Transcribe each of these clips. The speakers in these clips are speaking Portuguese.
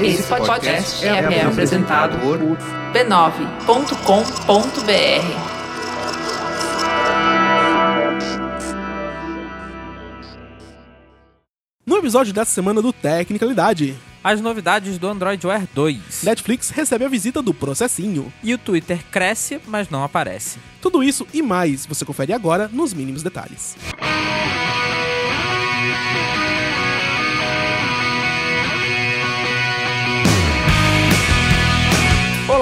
Esse podcast é, é apresentado por b9.com.br. No episódio dessa semana do Tecnicalidade, As novidades do Android Wear 2. Netflix recebe a visita do processinho. E o Twitter cresce, mas não aparece. Tudo isso e mais você confere agora nos mínimos detalhes.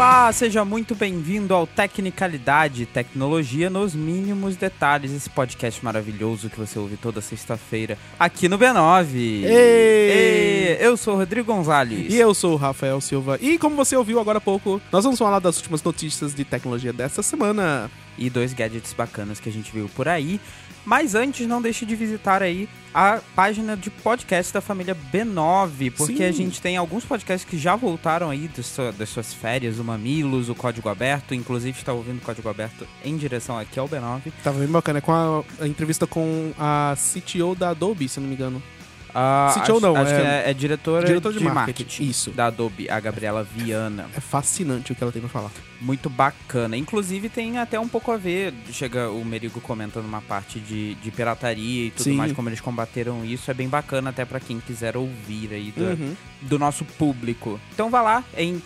Olá, seja muito bem-vindo ao Tecnicalidade, tecnologia nos mínimos detalhes, esse podcast maravilhoso que você ouve toda sexta-feira aqui no B9. Ei! Ei, Eu sou o Rodrigo Gonzalez. E eu sou o Rafael Silva. E como você ouviu agora há pouco, nós vamos falar das últimas notícias de tecnologia dessa semana. E dois gadgets bacanas que a gente viu por aí. Mas antes, não deixe de visitar aí a página de podcast da família B9, porque Sim. a gente tem alguns podcasts que já voltaram aí das, sua- das suas férias, o Mamilos, o Código Aberto, inclusive está ouvindo o Código Aberto em direção aqui ao B9. Tava bem bacana, é com a, a entrevista com a CTO da Adobe, se não me engano. Ah, CTO acho, não, acho é- que é, é diretora diretor de, de marketing, marketing, isso. da Adobe, a Gabriela Viana. É fascinante o que ela tem pra falar. Muito bacana. Inclusive tem até um pouco a ver, chega o Merigo comentando uma parte de, de pirataria e tudo Sim. mais, como eles combateram isso. É bem bacana até pra quem quiser ouvir aí do, Uhum. do nosso público. Então vá lá em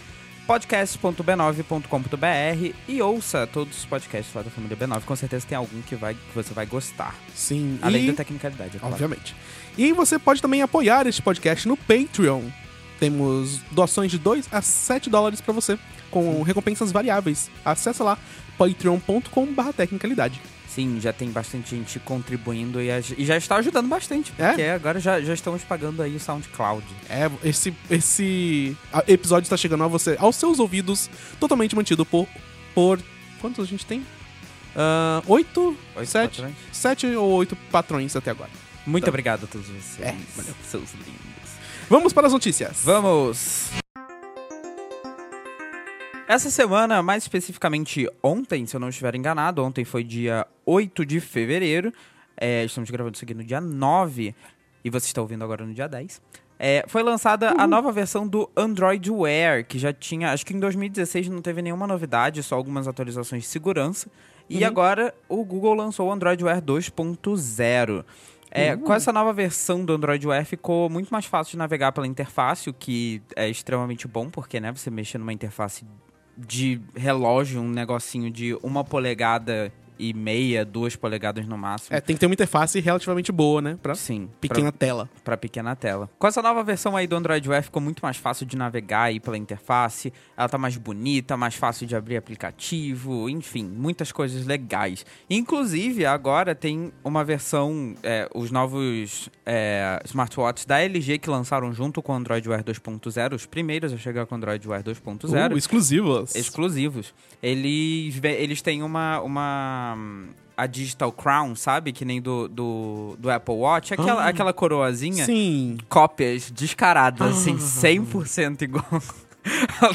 podcast.b9.com.br e ouça todos os podcasts lá da família B9. Com certeza tem algum que, vai, que você vai gostar. Sim. Além e... da tecnicalidade, é claro. Obviamente. E você pode também apoiar este podcast no Patreon. Temos doações de 2 a 7 dólares pra você, com recompensas variáveis. Acesse lá patreon.com.br tecnicalidade. Sim, já tem bastante gente contribuindo e, e já está ajudando bastante. É? Porque agora já, já estamos pagando aí o SoundCloud. É, esse, esse episódio está chegando a você, aos seus ouvidos, totalmente mantido por. por quantos a gente tem? Ah, oito? Oito sete? patrões. Sete ou oito patrões até agora. Muito Tá. obrigado a todos vocês. É, valeu. Seus lindos. Vamos para as notícias. Vamos! Essa semana, mais especificamente ontem, se eu não estiver enganado, ontem foi dia 8 de fevereiro. É, estamos gravando isso aqui no dia 9 e você está ouvindo agora no dia 10. É, foi lançada a nova versão do Android Wear, que já tinha. Acho que em 2016 não teve nenhuma novidade, só algumas atualizações de segurança. E Uhum. agora o Google lançou o Android Wear 2.0. É, Com essa nova versão do Android Wear ficou muito mais fácil de navegar pela interface, o que é extremamente bom, porque né, você mexer numa interface de relógio, um negocinho de uma polegada e meia, duas polegadas no máximo. É, tem que ter uma interface relativamente boa, né? Pra Sim, pequena tela. para pequena tela. Com essa nova versão aí do Android Wear ficou muito mais fácil de navegar aí pela interface. Ela tá mais bonita, mais fácil de abrir aplicativo, enfim, muitas coisas legais. Inclusive, agora tem uma versão, é, os novos é, smartwatches da LG que lançaram junto com o Android Wear 2.0, os primeiros a chegar com o Android Wear 2.0 Uh, exclusivas. exclusivos. Eles, eles têm uma, uma. A Digital Crown, sabe? Que nem do, do, do Apple Watch. Aquela, Ah. aquela coroazinha. Sim. Cópias descaradas, assim, Ah. 100% igual ao,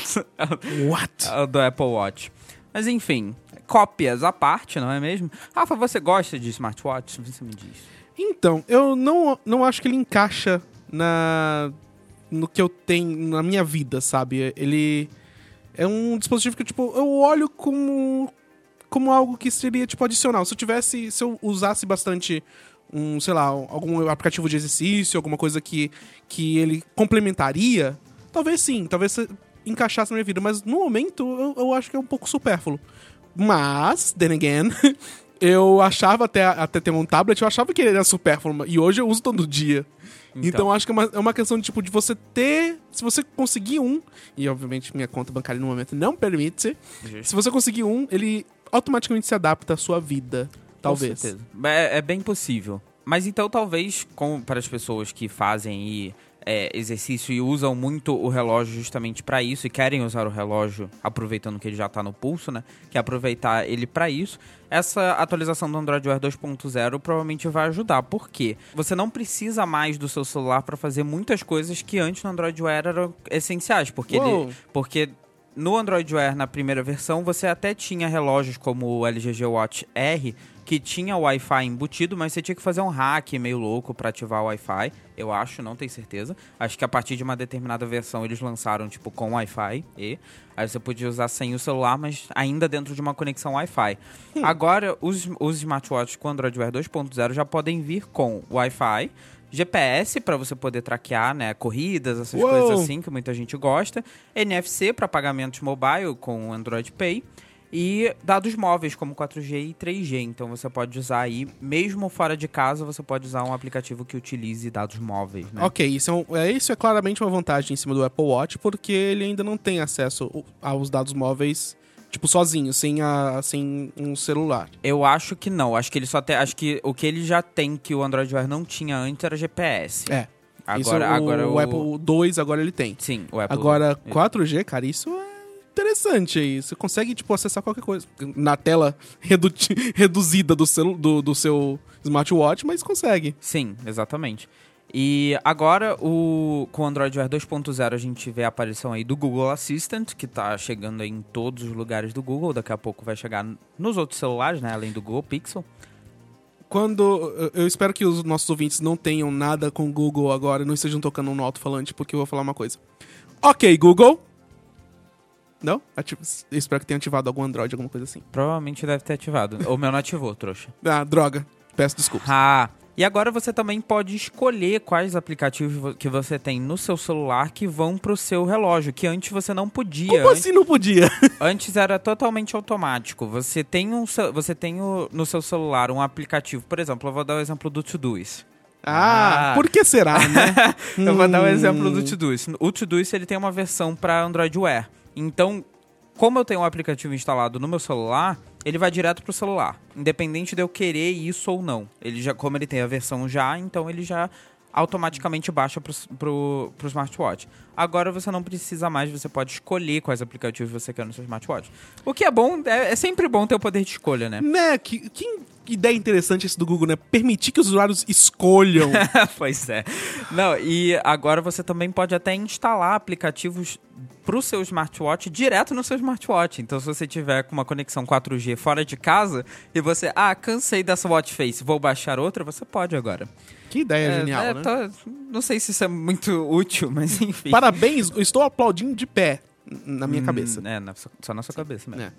ao- What? ao do Apple Watch. Mas enfim, cópias à parte, não é mesmo? Rafa, você gosta de smartwatch? Você me diz. Então, eu não, não acho que ele encaixa na no que eu tenho na minha vida, sabe? Ele é um dispositivo que tipo eu olho como como algo que seria tipo adicional. Se eu tivesse, se eu usasse bastante um, sei lá, algum aplicativo de exercício, alguma coisa que que ele complementaria, talvez sim, talvez encaixasse na minha vida, mas no momento eu, eu acho que é um pouco supérfluo. Mas, then again, eu achava até, até ter um tablet, eu achava que ele era supérfluo, e hoje eu uso todo dia. Então, Então. acho que é uma, é uma questão de, tipo, de você ter. Se você conseguir um, e obviamente minha conta bancária no momento não permite, se você conseguir um, ele automaticamente se adapta à sua vida. Talvez. Com certeza. É, é bem possível. Mas então, talvez, com, para as pessoas que fazem aí, é, exercício e usam muito o relógio justamente para isso e querem usar o relógio aproveitando que ele já está no pulso, né? Que é aproveitar ele para isso. Essa atualização do Android Wear 2.0 provavelmente vai ajudar. Por quê? Você não precisa mais do seu celular para fazer muitas coisas que antes no Android Wear eram essenciais, porque Uou. ele, porque no Android Wear, na primeira versão, você até tinha relógios como o LG Watch R, que tinha Wi-Fi embutido, mas você tinha que fazer um hack meio louco para ativar o Wi-Fi. Eu acho, não tenho certeza. Acho que a partir de uma determinada versão eles lançaram tipo com Wi-Fi e aí você podia usar sem o celular, mas ainda dentro de uma conexão Wi-Fi. Agora os, os smartwatches com Android Wear 2.0 já podem vir com Wi-Fi. GPS para você poder traquear, né, corridas, essas Uou! coisas assim que muita gente gosta, NFC para pagamentos mobile com Android Pay e dados móveis como 4G e 3G. Então você pode usar aí, mesmo fora de casa, você pode usar um aplicativo que utilize dados móveis, né? Ok, isso é, um- é- isso é claramente uma vantagem em cima do Apple Watch, porque ele ainda não tem acesso aos dados móveis, tipo, sozinho, sem, a, sem um celular. Eu acho que não. Acho que ele só tem. Acho que o que ele já tem que o Android Wear não tinha antes era GPS. É. Agora, isso, o, agora o o Apple 2 agora ele tem. Sim, o Apple. Agora, 4G, cara, isso é interessante aí. Você consegue, tipo, acessar qualquer coisa. Na tela redu- reduzida do, celu- do, do seu smartwatch, mas consegue. Sim, exatamente. E agora, o, com o Android Wear 2.0, a gente vê a aparição aí do Google Assistant, que tá chegando aí em todos os lugares do Google. Daqui a pouco vai chegar nos outros celulares, né? Além do Google Pixel. Quando. eu- espero que os nossos ouvintes não tenham nada com o Google agora, não estejam tocando no alto-falante, porque eu vou falar uma coisa. Ok, Google. Não? Ati- Eu espero que tenha ativado algum Android, alguma coisa assim. Provavelmente deve ter ativado. Ou meu não ativou, trouxa. Ah, droga. Peço desculpas. Ah, e agora você também pode escolher quais aplicativos vo- que você tem no seu celular que vão pro seu relógio, que antes você não podia. Como Antes- assim não podia? Antes era totalmente automático. Você tem, um, você tem o- no seu celular um aplicativo, por exemplo, eu vou dar o exemplo do Todoist. Ah, Ah. por que será, né? Eu vou dar o Hum. exemplo do Todoist. O Todoist ele tem uma versão para Android Wear. Então, como eu tenho um aplicativo instalado no meu celular, ele vai direto pro celular, independente de eu querer isso ou não. Ele já, como ele tem a versão já, então ele já automaticamente baixa pro, pro, pro smartwatch. Agora você não precisa mais, você pode escolher quais aplicativos você quer no seu smartwatch. O que é bom, é, é sempre bom ter o poder de escolha, né? né? Que, que ideia interessante esse do Google, né? Permitir que os usuários escolham. pois é. Não, e agora você também pode até instalar aplicativos pro seu smartwatch direto no seu smartwatch. Então, se você tiver com uma conexão 4G fora de casa e você, ah, cansei dessa watch face, vou baixar outra, você pode agora. Que ideia genial, é, né? não sei se isso é muito útil, mas enfim. Parabéns, estou aplaudindo de pé na minha Hum, cabeça. É, na só na sua cabeça mesmo. É.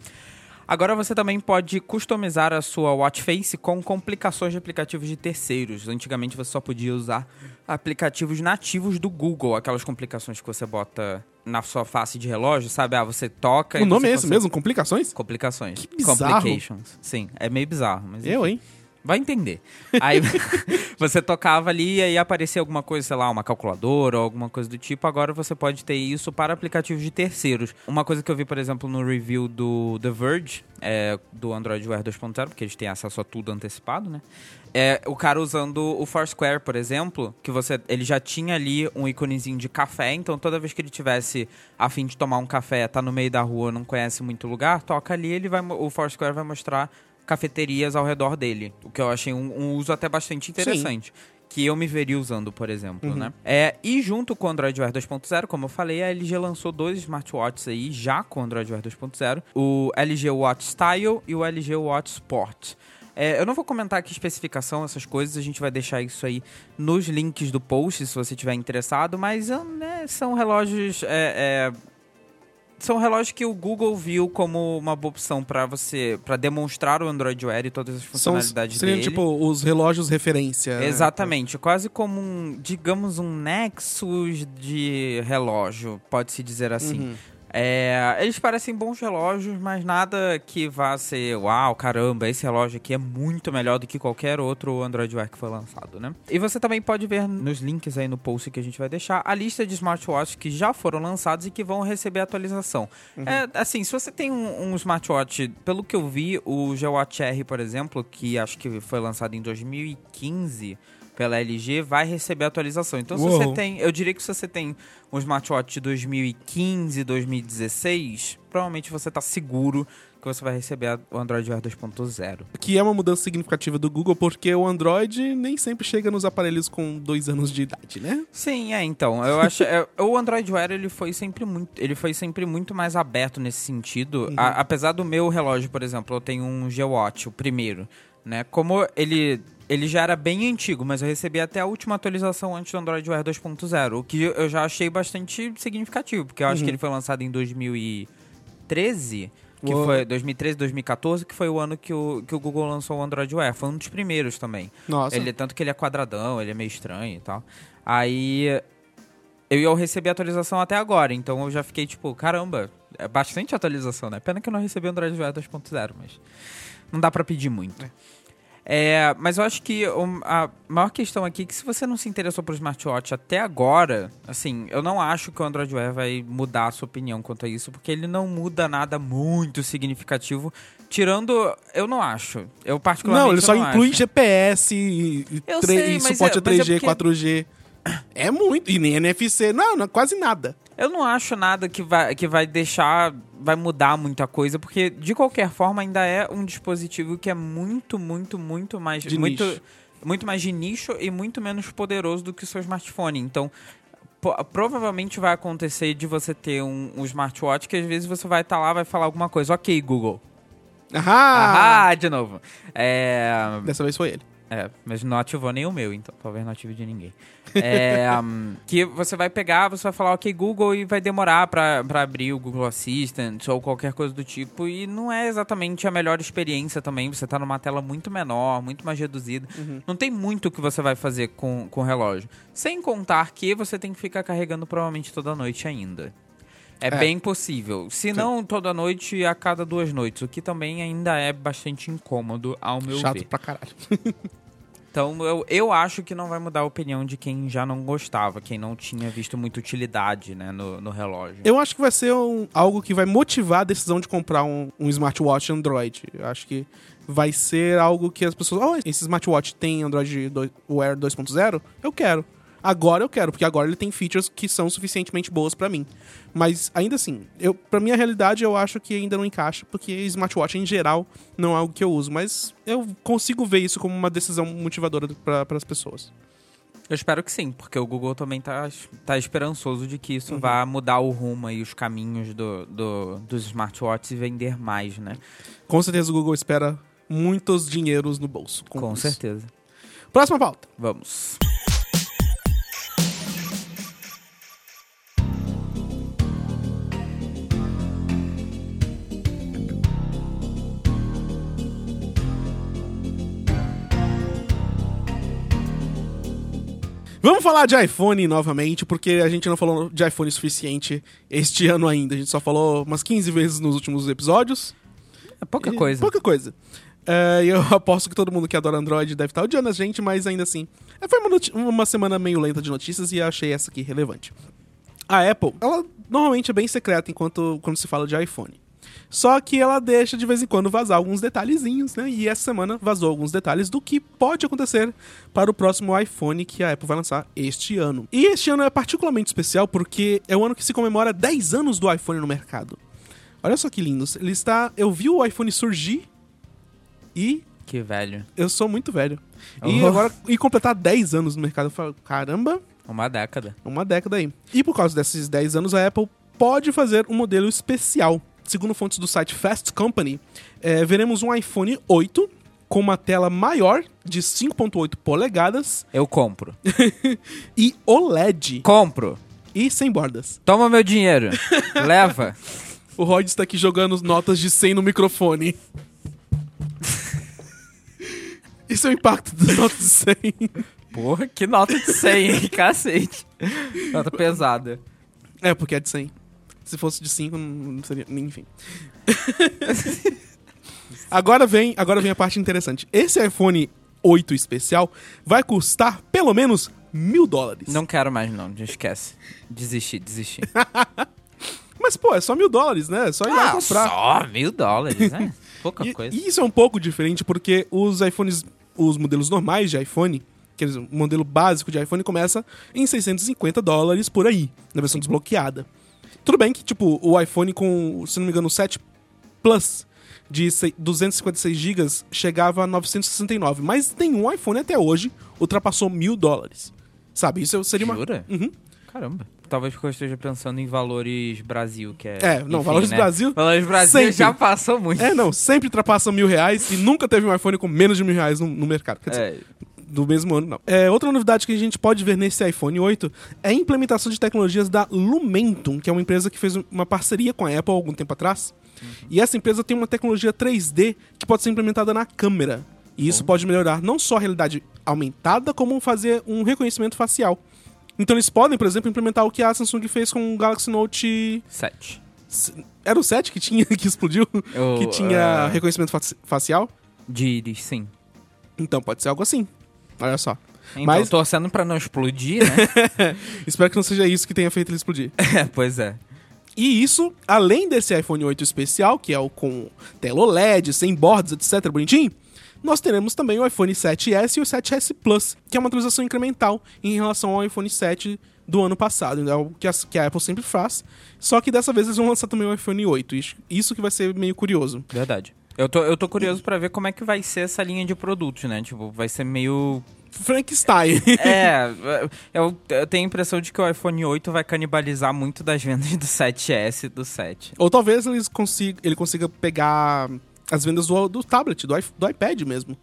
Agora você também pode customizar a sua watch face com complicações de aplicativos de terceiros. Antigamente você só podia usar aplicativos nativos do Google, aquelas complicações que você bota na sua face de relógio, sabe? Ah, você toca O e nome é esse consegue- mesmo? Complicações? Complicações. Que bizarro. Complications. Sim, é meio bizarro, mas Eu, enfim. hein? Vai entender. Aí você tocava ali e aí aparecia alguma coisa, sei lá, uma calculadora ou alguma coisa do tipo. Agora você pode ter isso para aplicativos de terceiros. Uma coisa que eu vi, por exemplo, no review do The Verge, é, do Android Wear 2.0, porque eles têm acesso a tudo antecipado, né? É o cara usando o Foursquare, por exemplo, que você ele já tinha ali um íconezinho de café, então toda vez que ele tivesse a fim de tomar um café, tá no meio da rua, não conhece muito lugar, toca ali, ele vai o Foursquare vai mostrar cafeterias ao redor dele, o que eu achei um, um uso até bastante interessante. Que eu me veria usando, por exemplo, né? É, e junto com o Android Wear 2.0, como eu falei, a LG lançou dois smartwatches aí, já com o Android Wear 2.0. O LG Watch Style e o LG Watch Sport. É, eu não vou comentar aqui especificação, essas coisas, a gente vai deixar isso aí nos links do post, se você tiver interessado, mas ah, né, são relógios. é, é, são relógios que o Google viu como uma boa opção para você, para demonstrar o Android Wear e todas as São, funcionalidades seriam dele. tipo os relógios referência. né? Exatamente, quase como um, digamos, um Nexus de relógio, pode-se dizer assim. Uhum. É, eles parecem bons relógios, mas nada que vá ser, uau, caramba, esse relógio aqui é muito melhor do que qualquer outro Android Wear que foi lançado, né? E você também pode ver nos links aí no post que a gente vai deixar a lista de smartwatches que já foram lançados e que vão receber atualização. É, assim, se você tem um, um smartwatch, pelo que eu vi, o G-Watch R, por exemplo, que acho que foi lançado em 2015 pela LG, vai receber atualização. Então, se Uou. você tem, eu diria que se você tem um smartwatch de 2015, 2016, provavelmente você está seguro que você vai receber o Android Wear 2.0. Que é uma mudança significativa do Google, porque o Android nem sempre chega nos aparelhos com dois anos de idade, né? Sim, é, então. Eu acho. é, o Android Wear ele foi sempre muito. Ele foi sempre muito mais aberto nesse sentido. Uhum. A- apesar do meu relógio, por exemplo, eu tenho um G-Watch, o primeiro. Né? Como ele. Ele já era bem antigo, mas eu recebi até a última atualização antes do Android Wear 2.0, o que eu já achei bastante significativo, porque eu acho Uhum. que ele foi lançado em 2013, que Uou. foi 2013, 2014, que foi o ano que o, que o Google lançou o Android Wear. Foi um dos primeiros também. Nossa. Ele, tanto que ele é quadradão, ele é meio estranho e tal. Aí eu ia receber atualização até agora, então eu já fiquei tipo, caramba, é bastante atualização, né? Pena que eu não recebi o Android Wear 2.0, mas não dá pra pedir muito. É, mas eu acho que o- a maior questão aqui é que se você não se interessou por smartwatch até agora, assim, eu não acho que o Android Wear vai mudar a sua opinião quanto a isso, porque ele não muda nada muito significativo, tirando, eu não acho. Eu particularmente Não, ele só não inclui acho. GPS e, e sei, e mas suporte é- a mas é 3G, porque- 4G. É muito. E nem NFC. Não, não, quase nada. Eu não acho nada que vai, que vai deixar, vai mudar muita coisa, porque de qualquer forma ainda é um dispositivo que é muito, muito, muito mais De muito, nicho. muito mais de nicho e muito menos poderoso do que o seu smartphone. Então, provavelmente vai acontecer de você ter um, um smartwatch que às vezes você vai estar lá, vai falar alguma coisa, ok, Google. Ah! Ah, de novo. É, Dessa vez foi ele. É, mas não ativou nem o meu, então talvez não ative de ninguém. É, hum, que você vai pegar, você vai falar, ok, Google, e vai demorar pra, pra abrir o Google Assistant ou qualquer coisa do tipo. E não é exatamente a melhor experiência também. Você tá numa tela muito menor, muito mais reduzida. Não tem muito que você vai fazer com, com o relógio. Sem contar que você tem que ficar carregando provavelmente toda noite ainda. É, É. bem possível. Se não toda noite, a cada duas noites. O que também ainda é bastante incômodo, ao meu Chato ver. pra caralho. Então eu, eu acho que não vai mudar a opinião de quem já não gostava, quem não tinha visto muita utilidade né, no, no relógio. Eu acho que vai ser um- algo que vai motivar a decisão de comprar um, um smartwatch Android. Eu acho que vai ser algo que as pessoas. Oh, esse smartwatch tem Android 2, Wear 2.0? Eu quero. Agora eu quero, porque agora ele tem features que são suficientemente boas pra mim. Mas ainda assim, eu, pra minha realidade, eu acho que ainda não encaixa, porque smartwatch em geral não é algo que eu uso. Mas eu consigo ver isso como uma decisão motivadora para as pessoas. Eu espero que sim, porque o Google também tá, tá esperançoso de que Uhum. isso vá mudar o rumo e os caminhos do, do- dos smartwatches e vender mais, né? Com certeza o Google espera muitos dinheiros no bolso. Com isso. certeza. Próxima pauta. Vamos. Vamos falar de iPhone novamente, porque a gente não falou de iPhone suficiente este ano ainda. A gente só falou umas 15 vezes nos últimos episódios. É pouca E- coisa. Pouca coisa. É, eu aposto que todo mundo que adora Android deve estar odiando a gente, mas ainda assim. é, Foi uma, uma semana meio lenta de notícias e achei essa aqui relevante. A Apple, ela normalmente é bem secreta enquanto quando se fala de iPhone. Só que ela deixa de vez em quando vazar alguns detalhezinhos, né? E essa semana vazou alguns detalhes do que pode acontecer para o próximo iPhone que a Apple vai lançar este ano. E este ano é particularmente especial porque é o ano que se comemora 10 anos do iPhone no mercado. Olha só que lindo. Ele está. Eu vi o iPhone surgir e Que velho. eu sou muito velho. E Oh. agora, e completar 10 anos no mercado, eu falo, caramba, Uma década. uma década aí. E por causa desses 10 anos, a Apple pode fazer um modelo especial. Segundo fontes do site Fast Company, eh, veremos um iPhone 8 com uma tela maior de 5.8 polegadas Eu compro. e OLED Compro. e sem bordas. Toma meu dinheiro. Leva. O Rod está aqui jogando notas de 100 no microfone. Isso é o impacto das notas de 100. Porra, que nota de 100, hein? Cacete. Nota pesada. É, porque é de 100. Se fosse de 5, não seria. Enfim. agora, vem, agora vem a parte interessante. Esse iPhone 8 especial vai custar pelo menos mil dólares. Não quero mais, não. Esquece. Desisti, desisti. Mas, pô, é só mil dólares, né? É só ir lá Ah, comprar. só mil dólares, né? Pouca E, coisa. e isso é um pouco diferente porque os iPhones, os modelos normais de iPhone, quer dizer, o modelo básico de iPhone começa em 650 dólares por aí, na versão desbloqueada. Tudo bem que, tipo, o iPhone com, se não me engano, o 7 Plus de sei- 256 GB chegava a 969. Mas nenhum iPhone até hoje ultrapassou mil dólares. Sabe, isso seria uma... Jura? Uhum. Caramba. Talvez porque eu esteja pensando em valores Brasil, que é. É, não, valores né? Brasil Valores Brasil sempre. já passou muito. É, não, sempre ultrapassa mil reais e nunca teve um iPhone com menos de mil reais no, no mercado. Quer dizer, É, do mesmo ano, não. É, outra novidade que a gente pode ver nesse iPhone 8 é a implementação de tecnologias da Lumentum, que é uma empresa que fez uma parceria com a Apple algum tempo atrás. E essa empresa tem uma tecnologia 3D que pode ser implementada na câmera. E isso pode melhorar não só a realidade aumentada, como fazer um reconhecimento facial. Então eles podem, por exemplo, implementar o que a Samsung fez com o Galaxy Note. 7. Era o 7 que tinha, que explodiu? Que tinha é, reconhecimento faci- facial? De íris, sim. Então pode ser algo assim. Olha só. Então, Mas- torcendo pra não explodir, né? Espero que não seja isso que tenha feito ele explodir. É, pois é. E isso, além desse iPhone 8 especial, que é o com tela OLED, sem bordas, etc, bonitinho, nós teremos também o iPhone 7S e o 7S Plus, que é uma atualização incremental em relação ao iPhone 7 do ano passado, é o que a, Apple sempre faz, só que dessa vez eles vão lançar também o iPhone 8, isso, isso que vai ser meio curioso. Verdade. Eu tô, eu tô curioso pra ver como é que vai ser essa linha de produtos, né? Tipo, vai ser meio. Frankenstein. É, eu, eu tenho a impressão de que o iPhone 8 vai canibalizar muito das vendas do 7S e do 7. Ou talvez eles consiga, ele consiga pegar as vendas do, do tablet, do, do iPad mesmo.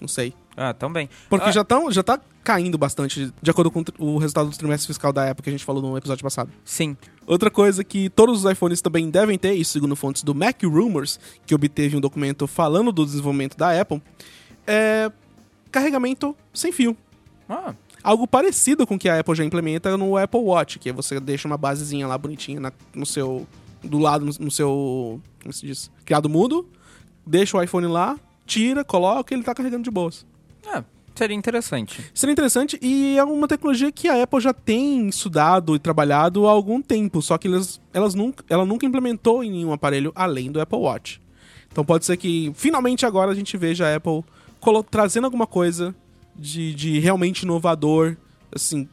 Não sei. Ah, também. Porque Ah. já, tão, já tá caindo bastante, de acordo com o resultado do trimestre fiscal da Apple que a gente falou no episódio passado. Sim. Outra coisa que todos os iPhones também devem ter, isso segundo fontes do Mac Rumors, que obteve um documento falando do desenvolvimento da Apple, é carregamento sem fio. Ah, Algo parecido com o que a Apple já implementa no Apple Watch, que você deixa uma basezinha lá bonitinha na- no seu. do lado, no, no seu. como se diz? Criado mudo, deixa o iPhone lá, tira, coloca e ele tá carregando de boas. É, seria interessante. Seria interessante e é uma tecnologia que a Apple já tem estudado e trabalhado há algum tempo, só que elas, elas nunca, ela nunca implementou em nenhum aparelho além do Apple Watch. Então pode ser que finalmente agora a gente veja a Apple trazendo alguma coisa de, de realmente inovador, assim,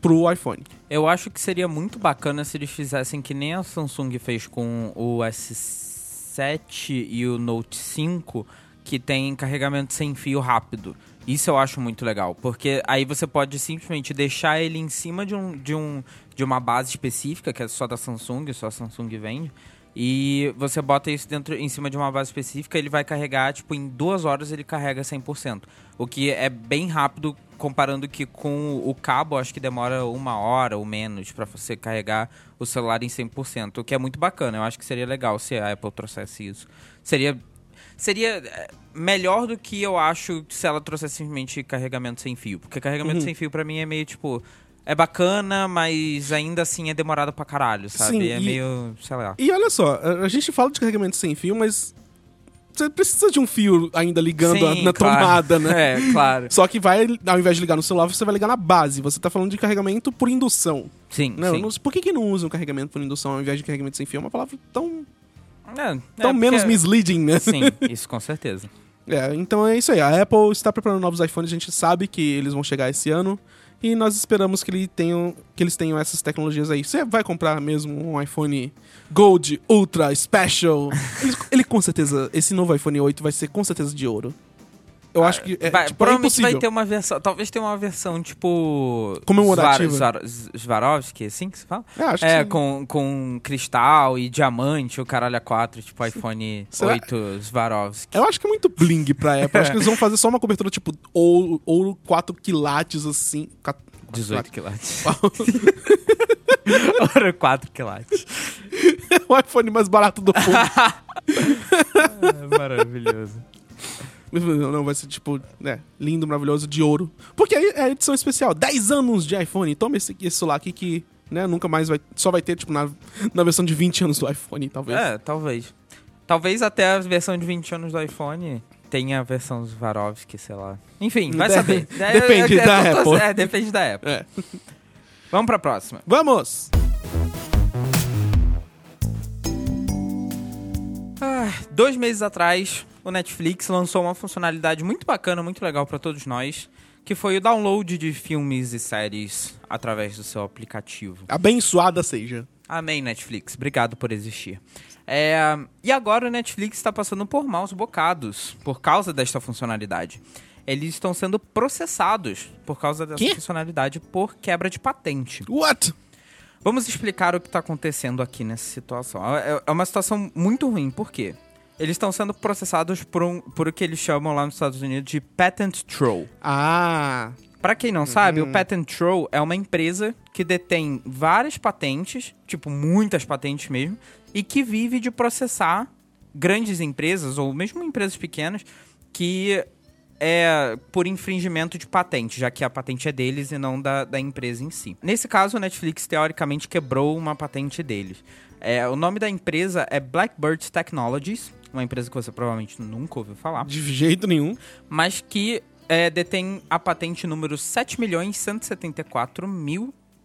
pro iPhone. Eu acho que seria muito bacana se eles fizessem que nem a Samsung fez com o S7 e o Note 5, que tem carregamento sem fio rápido. Isso eu acho muito legal, porque aí você pode simplesmente deixar ele em cima de, um, de, um, de uma base específica, que é só da Samsung, só a Samsung vende, e você bota isso dentro em cima de uma base específica, ele vai carregar, tipo, em duas horas ele carrega 100%. O que é bem rápido comparando que com o cabo, acho que demora uma hora ou menos para você carregar o celular em 100%, o que é muito bacana. Eu acho que seria legal se a Apple trouxesse isso. Seria seria eh, melhor do que eu acho se ela trouxesse simplesmente carregamento sem fio, porque carregamento Uhum. sem fio para mim é meio tipo é bacana, mas ainda assim é demorado pra caralho, sabe? Sim, é e- meio, sei lá. E olha só, a gente fala de carregamento sem fio, mas você precisa de um fio ainda ligando Sim, na claro. tomada, né? É, claro. Só que vai, ao invés de ligar no celular, você vai ligar na base. Você tá falando de carregamento por indução. Sim, Não, sim. não- por que, que não usam carregamento por indução ao invés de carregamento sem fio? É uma palavra tão, É, tão é, menos porque- misleading, né? Sim, isso com certeza. É, então é isso aí. A Apple está preparando novos iPhones, a gente sabe que eles vão chegar esse ano. E nós esperamos que, ele tenham, que eles tenham essas tecnologias aí. Você vai comprar mesmo um iPhone Gold, Ultra, Special? Ele, ele com certeza, esse novo iPhone 8 vai ser com certeza de ouro. Eu acho que é, Vai- tipo, é provavelmente impossível. vai ter uma versão, talvez tenha uma versão tipo Comemorativa. Svar- Swarovski, assim que se fala? É, acho É, que com, com cristal e diamante, o caralho a 4, tipo iPhone Será? 8 Swarovski. Eu acho que é muito bling pra Apple. acho que eles vão fazer só uma cobertura tipo ouro, ouro 4 quilates assim. Qua- 18 quilates. Ouro 4 quilates. o iPhone mais barato do mundo. É maravilhoso. Não, não, vai ser tipo, né, lindo, maravilhoso, de ouro. Porque aí é a edição especial, 10 anos de iPhone. Toma esse, esse celular aqui que, né, nunca mais vai. Só vai ter, tipo, na, na versão de 20 anos do iPhone, talvez. É, talvez. Talvez até a versão de 20 anos do iPhone tenha a versão Swarovski, sei lá. Enfim, vai De- saber. depende É, é, da é, Apple. É, depende da Apple. É. Vamos pra próxima. Vamos! Dois meses atrás, o Netflix lançou uma funcionalidade muito bacana, muito legal pra todos nós, que foi o download de filmes e séries através do seu aplicativo. Abençoada seja. Amém, Netflix. Obrigado por existir. É, e agora o Netflix está passando por maus bocados por causa desta funcionalidade. Eles estão sendo processados por causa dessa Quê? funcionalidade por quebra de patente. What? Vamos explicar o que está acontecendo aqui nessa situação. É é uma situação muito ruim, por quê? Eles estão sendo processados por, um, por o que eles chamam lá nos Estados Unidos de patent troll. Ah. Pra quem não sabe, o Patent Troll é uma empresa que detém várias patentes, tipo muitas patentes mesmo, e que vive de processar grandes empresas ou mesmo empresas pequenas que é por infringimento de patente, já que a patente é deles e não da, da empresa em si. Nesse caso, o Netflix teoricamente quebrou uma patente deles. É, o nome da empresa é Blackbird Technologies, uma empresa que você provavelmente nunca ouviu falar De jeito nenhum. mas que é, detém a patente número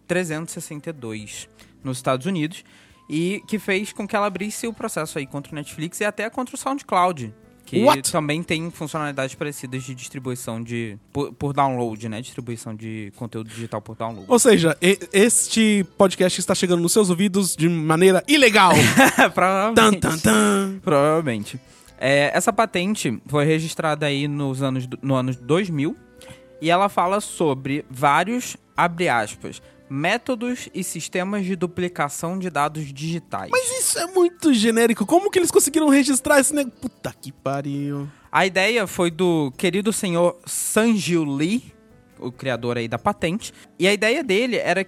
7.174.362 nos Estados Unidos e que fez com que ela abrisse o processo aí contra o Netflix e até contra o SoundCloud, que What? também tem funcionalidades parecidas de distribuição de por, por download, né, distribuição de conteúdo digital por download. Ou seja, e- este podcast está chegando nos seus ouvidos de maneira ilegal. tan, Provavelmente. tan, tan. Provavelmente. É, essa patente foi registrada aí nos anos, no ano 2000 e ela fala sobre vários, abre aspas, métodos e sistemas de duplicação de dados digitais. Mas isso é muito genérico. Como que eles conseguiram registrar esse negócio? Puta que pariu. A ideia foi do querido senhor Sanjil Lee, o criador aí da patente, e a ideia dele era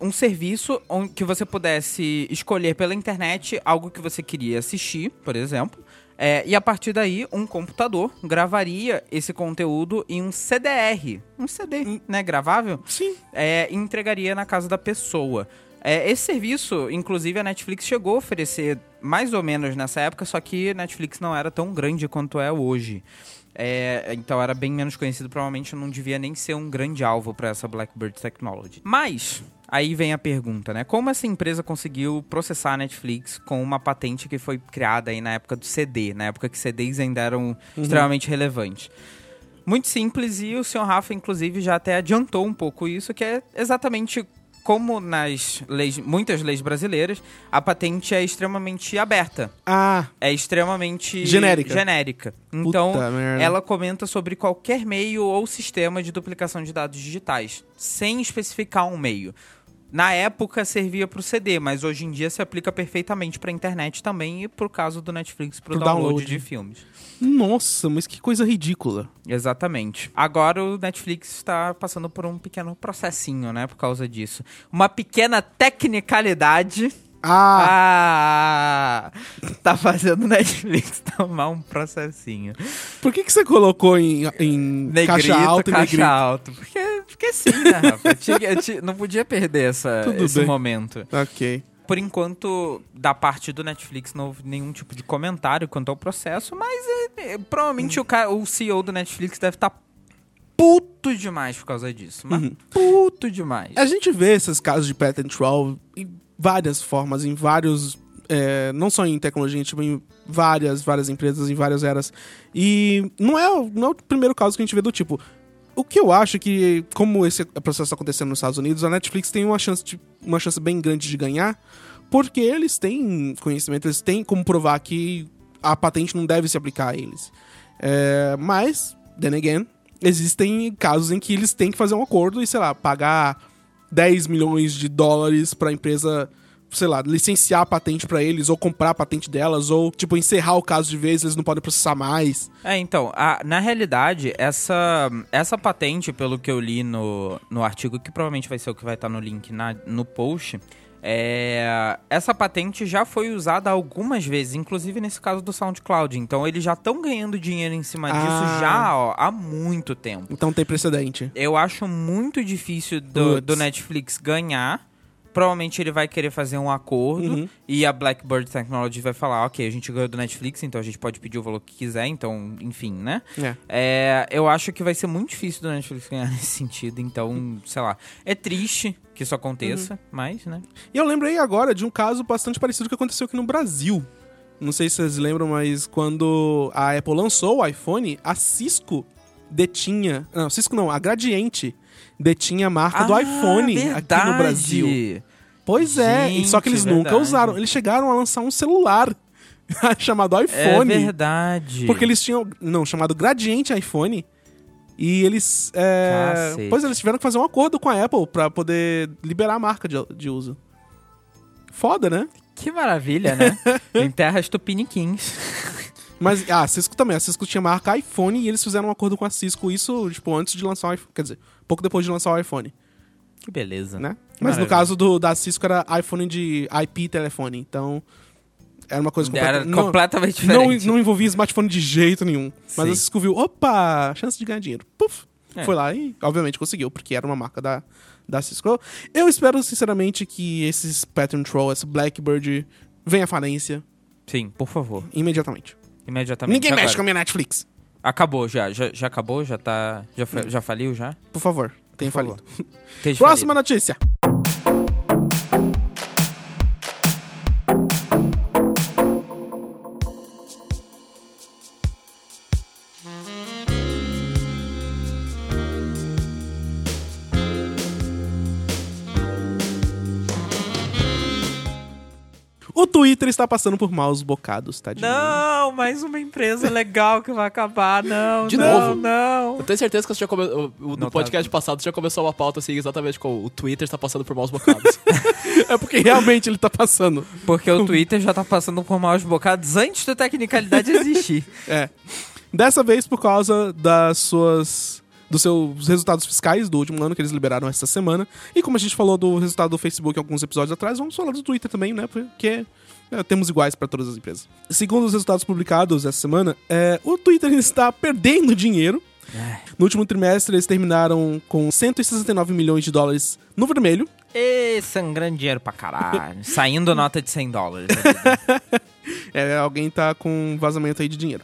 um serviço onde que você pudesse escolher pela internet algo que você queria assistir, por exemplo, é, e a partir daí um computador gravaria esse conteúdo em um CDR, um CD, né, gravável, Sim. é, e entregaria na casa da pessoa. É, esse serviço, inclusive, a Netflix chegou a oferecer mais ou menos nessa época, só que a Netflix não era tão grande quanto é hoje. É, então era bem menos conhecido, provavelmente não devia nem ser um grande alvo para essa Blackbird Technology. Mas, aí vem a pergunta, né? Como essa empresa conseguiu processar a Netflix com uma patente que foi criada aí na época do CD, na época que CDs ainda eram extremamente relevantes? Muito simples e o senhor Rafa, inclusive, já até adiantou um pouco isso, que é exatamente como nas leis, muitas leis brasileiras, a patente é extremamente aberta. Ah, É extremamente Genérica. genérica. Então, ela comenta sobre qualquer meio ou sistema de duplicação de dados digitais, sem especificar um meio. Na época servia para o CD, mas hoje em dia se aplica perfeitamente para a internet também e pro caso do Netflix para o download, download. de filmes. nossa, mas que coisa ridícula. Exatamente. Agora o Netflix está passando por um pequeno processinho, né, por causa disso. Uma pequena tecnicalidade Ah, ah, tá fazendo o Netflix tomar um processinho. por que, que você colocou em, em Negrito, caixa alta e caixa negrito? alto. Porque, porque sim, né, Rafa? Eu tinha- eu tinha- não podia perder essa, Tudo esse bem. momento. Ok. Por enquanto, da parte do Netflix, não houve nenhum tipo de comentário quanto ao processo, mas é, é, provavelmente o, ca- o CEO do Netflix deve estar puto demais por causa disso. Mas Uhum. puto demais. A gente vê esses casos de patent troll em várias formas, em vários. é, não só em tecnologia, tipo, em várias, várias empresas, em várias eras. E não é, o- não é o primeiro caso que a gente vê do tipo. O que eu acho que, como esse processo está acontecendo nos Estados Unidos, a Netflix tem uma chance, de- uma chance bem grande de ganhar, porque eles têm conhecimento, eles têm como provar que a patente não deve se aplicar a eles. É, mas, then again, existem casos em que eles têm que fazer um acordo e, sei lá, pagar 10 milhões de dólares pra empresa, sei lá, licenciar a patente pra eles, ou comprar a patente delas, ou, tipo, encerrar o caso de vez, eles não podem processar mais. É, então, a- na realidade, essa, essa patente, pelo que eu li no, no artigo, que provavelmente vai ser o que vai estar no link na, no post, é, essa patente já foi usada algumas vezes, inclusive nesse caso do SoundCloud. Então, eles já estão ganhando dinheiro em cima Ah. disso já ó, há muito tempo. Então tem precedente. Eu acho muito difícil do, do Netflix ganhar. Provavelmente ele vai querer fazer um acordo Uhum. e a Blackbird Technology vai falar, ok, a gente ganhou do Netflix, então a gente pode pedir o valor que quiser, então, enfim, né? É. É, eu acho que vai ser muito difícil do Netflix ganhar nesse sentido, então, sei lá. É triste que isso aconteça, mas, né? E eu lembrei agora de um caso bastante parecido que aconteceu aqui no Brasil. Não sei se vocês lembram, mas quando a Apple lançou o iPhone, a Cisco detinha. Não, Cisco não, a Gradiente detinha a marca do Ah, iPhone aqui no verdade. Brasil. Pois é, e só que eles Gente, nunca verdade. usaram. Eles chegaram a lançar um celular chamado É iPhone. verdade. porque eles tinham. Não, chamado Gradiente iPhone. E eles. é, pois é, eles tiveram que fazer um acordo com a Apple pra poder liberar a marca de, de uso. Foda, né? Que maravilha, né? em terras tupiniquins. Mas ah, a Cisco também. A Cisco tinha marca iPhone e eles fizeram um acordo com a Cisco, isso, tipo, antes de lançar o iPhone. Quer dizer, pouco depois de lançar o iPhone, Que beleza. né? Que Mas no caso do, da Cisco era iPhone de IP telefone, então. Era uma coisa Era completa- não- completamente não, diferente. não envolvia smartphone de jeito nenhum. Mas Sim. a Cisco viu, opa, chance de ganhar dinheiro. Puf, É. foi lá e, obviamente, conseguiu, porque era uma marca da, da Cisco. Eu espero, sinceramente, que esse Spectrum Troll, esse Blackbird, venha à falência Sim, por favor. imediatamente. Imediatamente. Ninguém agora. mexe com a minha Netflix. Acabou já. já. Já acabou? Já tá. Já, fa- já faliu já? Por favor, favor. falido. Próxima falido. notícia. Twitter está passando por maus bocados, tadinho. Não, mais uma empresa legal que vai acabar. Não, De não, novo? não. Eu tenho certeza que você já come... o- o- Não no tá. podcast passado você já começou uma pauta assim, exatamente com o Twitter está passando por maus bocados. É porque realmente ele tá passando. Porque o Twitter já tá passando por maus bocados antes da tecnicalidade existir. É. Dessa vez por causa das suas dos seus resultados fiscais do último ano que eles liberaram essa semana. E como a gente falou do resultado do Facebook alguns episódios atrás, vamos falar do Twitter também, né? Porque é, temos iguais para todas as empresas. Segundo os resultados publicados essa semana, é, o Twitter está perdendo dinheiro. No último trimestre, eles terminaram com 169 milhões de dólares no vermelho. E sangrando dinheiro pra caralho. Saindo nota de 100 dólares. É, alguém tá com vazamento aí de dinheiro.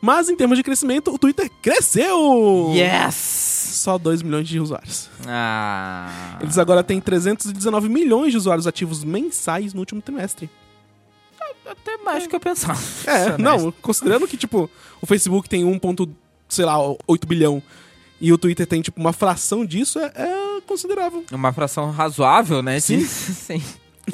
Mas em termos de crescimento, o Twitter cresceu! yes! Só 2 milhões de usuários. Ah. Eles agora têm 319 milhões de usuários ativos mensais no último trimestre. Até mais do que eu pensava. É, não, considerando que, tipo, o Facebook tem 1. ponto, sei lá, 8 bilhão e o Twitter tem, tipo, uma fração disso, é, é considerável. Uma fração razoável, né? Sim. Sim.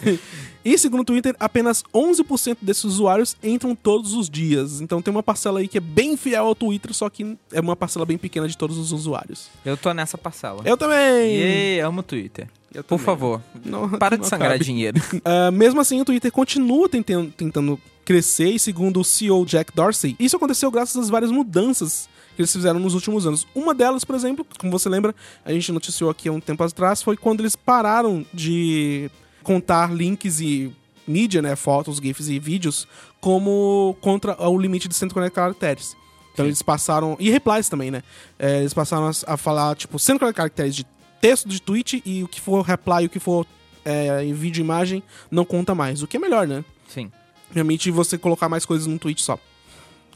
E segundo o Twitter, apenas 11% desses usuários entram todos os dias. Então tem uma parcela aí que é bem fiel ao Twitter, só que é uma parcela bem pequena de todos os usuários. Eu tô nessa parcela. Eu também! E amo o Twitter. Por favor, Não- para de não sangrar cabe. dinheiro. Ah, mesmo assim, o Twitter continua tentando, tentando crescer e segundo o CEO Jack Dorsey, isso aconteceu graças às várias mudanças que eles fizeram nos últimos anos. Uma delas, por exemplo, como você lembra, a gente noticiou aqui há um tempo atrás, foi quando eles pararam de contar links e mídia, né, fotos, GIFs e vídeos, como contra o limite de 140 caracteres. Então Sim. eles passaram. E replies também, né? É, eles passaram a, falar, tipo, 140 caracteres de texto de tweet e o que for reply, o que for é, em vídeo imagem, não conta mais. O que é melhor, né? Sim, Realmente você colocar mais coisas num tweet só.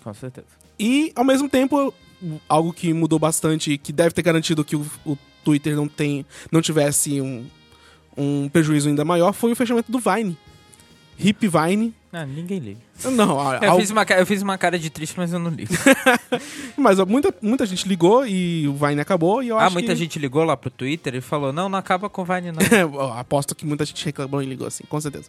com certeza. E, ao mesmo tempo, algo que mudou bastante, que deve ter garantido que o, o Twitter não, tem, não tivesse um, um prejuízo ainda maior, foi o fechamento do Vine. Hip Vine. Ah, ninguém liga. Não, a- Eu fiz, uma, eu fiz uma cara de triste, mas eu não ligo. mas muita, muita gente ligou e o Vine acabou. E eu ah, acho muita que... gente ligou lá pro Twitter e falou: não, não acaba com o Vine, não. Aposto que muita gente reclamou e ligou assim, com certeza.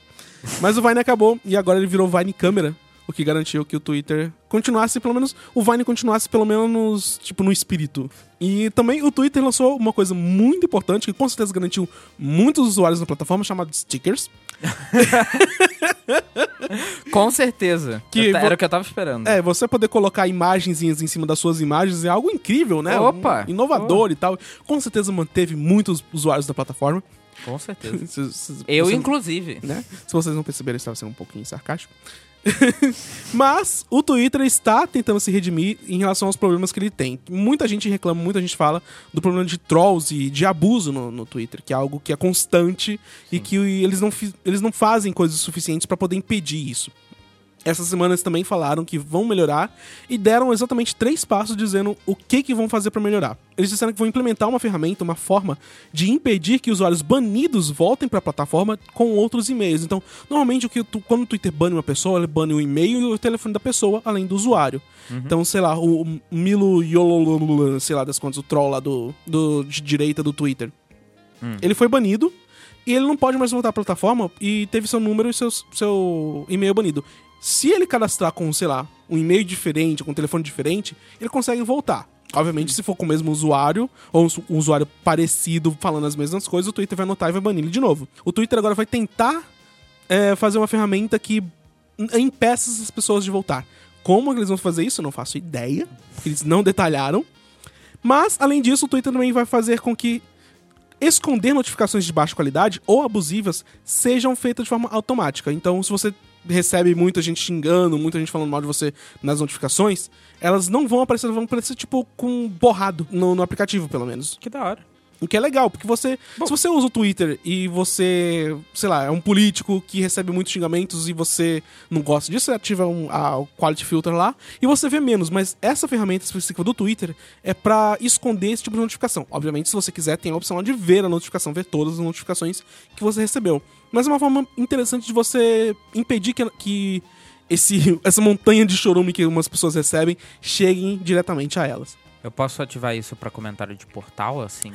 Mas o Vine acabou e agora ele virou Vine Câmera, o que garantiu que o Twitter continuasse, pelo menos, o Vine continuasse pelo menos, tipo, no espírito. E também o Twitter lançou uma coisa muito importante, que com certeza garantiu muitos usuários na plataforma, chamado stickers. com certeza. Que Eu Era o que eu tava esperando. É, você poder colocar imagenzinhas em cima das suas imagens é algo incrível, né? Opa! Um- inovador e tal. Com certeza manteve muitos usuários da plataforma. Com certeza. Se- se- Eu, você- inclusive. né? Se vocês não perceberam, eu estava sendo um pouquinho sarcástico. Mas o Twitter está tentando se redimir em relação aos problemas que ele tem. Muita gente reclama, muita gente fala do problema de trolls e de abuso no, no Twitter, que é algo que é constante e que eles não, eles não fazem coisas suficientes para poder impedir isso. Essa semana eles também falaram que vão melhorar e deram exatamente três passos dizendo o que, que vão fazer para melhorar. Eles disseram que vão implementar uma ferramenta, uma forma de impedir que usuários banidos voltem para a plataforma com outros e-mails. Então, normalmente o que tu, quando o Twitter bane uma pessoa, ele bane o e-mail e o telefone da pessoa, além do usuário. Então, sei lá, o, o Milo Yololololo, sei lá das contas, o troll lá do, do de direita do Twitter. Ele foi banido e ele não pode mais voltar à plataforma e teve seu número e seu e-mail banido. Se ele cadastrar com, sei lá, um e-mail diferente, com um telefone diferente, ele consegue voltar. Obviamente, se for com o mesmo usuário, ou um su- usuário parecido falando as mesmas coisas, o Twitter vai anotar e vai banir ele de novo. O Twitter agora vai tentar é, fazer uma ferramenta que impeça essas pessoas de voltar. Como eles vão fazer isso, eu não faço ideia. Eles não detalharam. Mas, além disso, o Twitter também vai fazer com que esconder notificações de baixa qualidade ou abusivas sejam feitas de forma automática. Então, se você recebe muita gente xingando, muita gente falando mal de você nas notificações, elas não vão aparecer, vão aparecer tipo com borrado no, no aplicativo, pelo menos. Que da hora. O que é legal, porque você. Se você usa o Twitter e você, sei lá, é um político que recebe muitos xingamentos e você não gosta disso, você ativa um, a, o quality filter lá e você vê menos. Mas essa ferramenta específica do Twitter é pra esconder esse tipo de notificação. Obviamente, se você quiser, tem a opção lá de ver a notificação, ver todas as notificações que você recebeu. Mas é uma forma interessante de você impedir que, que esse, essa montanha de chorume que umas pessoas recebem cheguem diretamente a elas. Eu posso ativar isso pra comentário de portal, assim?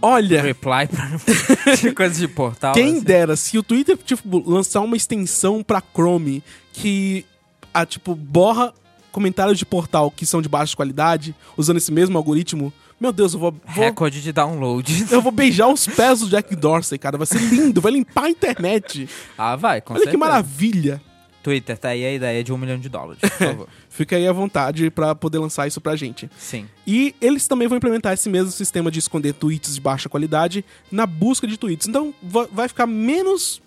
Olha! Reply pra de coisas de portal. Quem assim? dera, se o Twitter, tipo, lançar uma extensão pra Chrome que, a, tipo, borra comentários de portal que são de baixa qualidade, usando esse mesmo algoritmo, meu Deus, eu vou, vou- Recorde de download. eu vou beijar os pés do Jack Dorsey, cara. Vai ser lindo, vai limpar a internet. Ah, vai, com Olha que certeza. maravilha. Twitter, tá aí a ideia de um milhão de dólares, por favor. Fica aí à vontade pra poder lançar isso pra gente. Sim. E eles também vão implementar esse mesmo sistema de esconder tweets de baixa qualidade na busca de tweets. Então va- vai ficar menos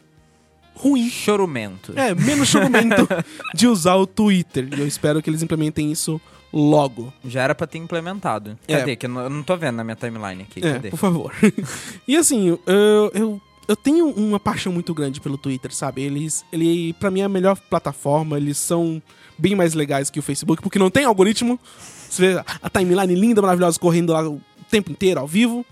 ruim Chorumento. É, menos chorumento de usar o Twitter. E eu espero que eles implementem isso logo. Já era pra ter implementado. É. Cadê? Que eu não, eu não tô vendo na minha timeline aqui. É, Cadê? por favor. e assim, eu, eu, eu tenho uma paixão muito grande pelo Twitter, sabe? Eles, ele, pra mim, é a melhor plataforma. Eles são bem mais legais que o Facebook, porque não tem algoritmo. Você vê a timeline linda, maravilhosa, correndo lá o tempo inteiro, ao vivo.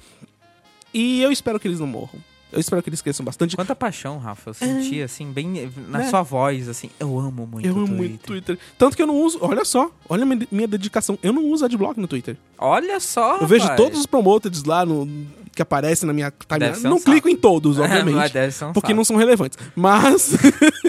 E eu espero que eles não morram. Eu espero que eles cresçam bastante. Quanta paixão, Rafa. Eu senti, assim, bem na É. sua voz, assim. Eu amo muito Eu o amo Twitter. muito Twitter. Tanto que eu não uso. Olha só, olha a minha, minha dedicação. Eu não uso adblock no Twitter. Olha só, Eu vejo rapaz. todos os promoters lá no, que aparecem na minha timeline. um Não saco. clico em todos, obviamente. ser um porque não são relevantes. Mas.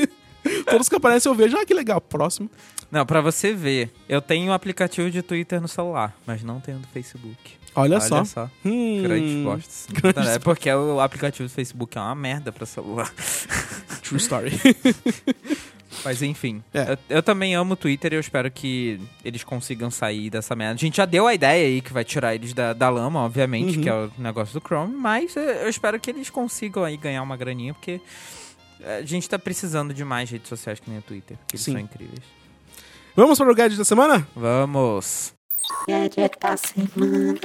todos que aparecem eu vejo. Ah, que legal. Próximo. Não, pra você ver, eu tenho um aplicativo de Twitter no celular, mas não tenho do Facebook. Olha, Olha só. só. Hum, Grandes postos. É porque o aplicativo do Facebook é uma merda pra celular. True story. Mas enfim, É. eu, eu também amo o Twitter e eu espero que eles consigam sair dessa merda. A gente já deu a ideia aí que vai tirar eles da, da lama, obviamente, Uhum. que é o negócio do Chrome, mas eu espero que eles consigam aí ganhar uma graninha, porque a gente tá precisando de mais redes sociais que nem o Twitter, porque eles Sim. são incríveis. Vamos para o gadget da semana? Vamos! Gadget da semana.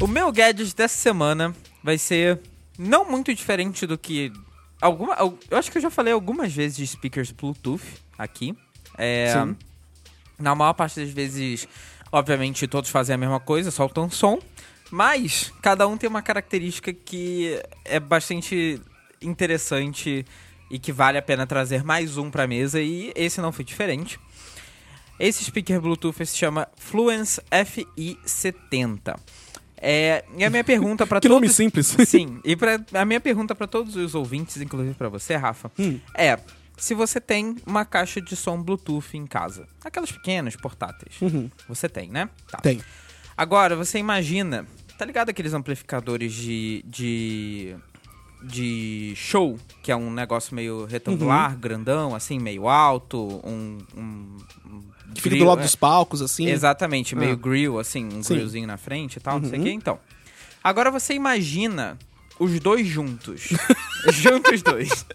O meu gadget dessa semana vai ser não muito diferente do que. Alguma, al- eu acho que eu já falei algumas vezes de speakers Bluetooth aqui. É, Sim. Na maior parte das vezes, obviamente, todos fazem a mesma coisa, soltam som. Mas cada um tem uma característica que é bastante interessante e que vale a pena trazer mais um pra mesa. E esse não foi diferente. Esse speaker Bluetooth se chama Fluence FI70. É, e a minha pergunta pra Que todos... nome simples. Sim, e pra, a minha pergunta pra todos os ouvintes, inclusive pra você, Rafa, Hum. é se você tem uma caixa de som Bluetooth em casa. Aquelas pequenas, portáteis. Uhum. Você tem, né? Tá. Tem. Agora, você imagina, tá ligado aqueles amplificadores de, de, de show, que é um negócio meio retangular, Uhum. grandão, assim, meio alto, um... um, um Que fica do grill- lado é, dos palcos, assim. Exatamente, meio Ah. grill, assim, um Sim. grillzinho na frente e tal, não sei o Uhum. que. Então, agora você imagina os dois juntos. juntos os dois.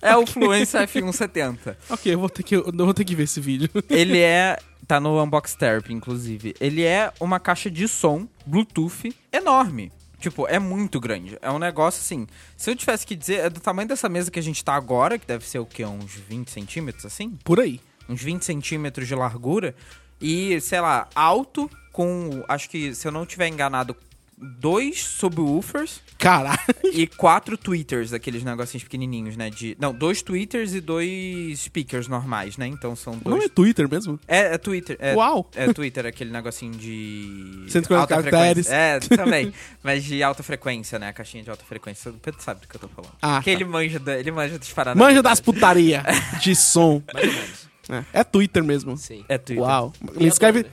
É o Fluence F170. Ok, eu vou, ter que, eu vou ter que ver esse vídeo. Ele é... Tá no Unbox Therapy, inclusive. Ele é uma caixa de som Bluetooth enorme. Tipo, é muito grande. É um negócio assim. Se eu tivesse que dizer, é do tamanho dessa mesa que a gente tá agora, que deve ser o quê? Uns 20 centímetros, assim? Por aí. Uns 20 centímetros de largura. E, sei lá, alto com. Acho que, se eu não tiver enganado, dois subwoofers Caralho. e quatro tweeters, aqueles negocinhos pequenininhos, né? De, não, dois tweeters e dois speakers normais, né? Então são Não dois. é Twitter mesmo? É, é Twitter. É, Uau. É Twitter, aquele negocinho de. 140 alta caracteres. frequência. É, também. Mas de alta frequência, né? A caixinha de alta frequência. O Pedro sabe do que eu tô falando. Ah, Porque tá. ele manja, da, ele manja dos paradas. Manja das putaria de som. Mais ou menos. É, é Twitter mesmo. Sim. É Twitter. Uau. Escreve,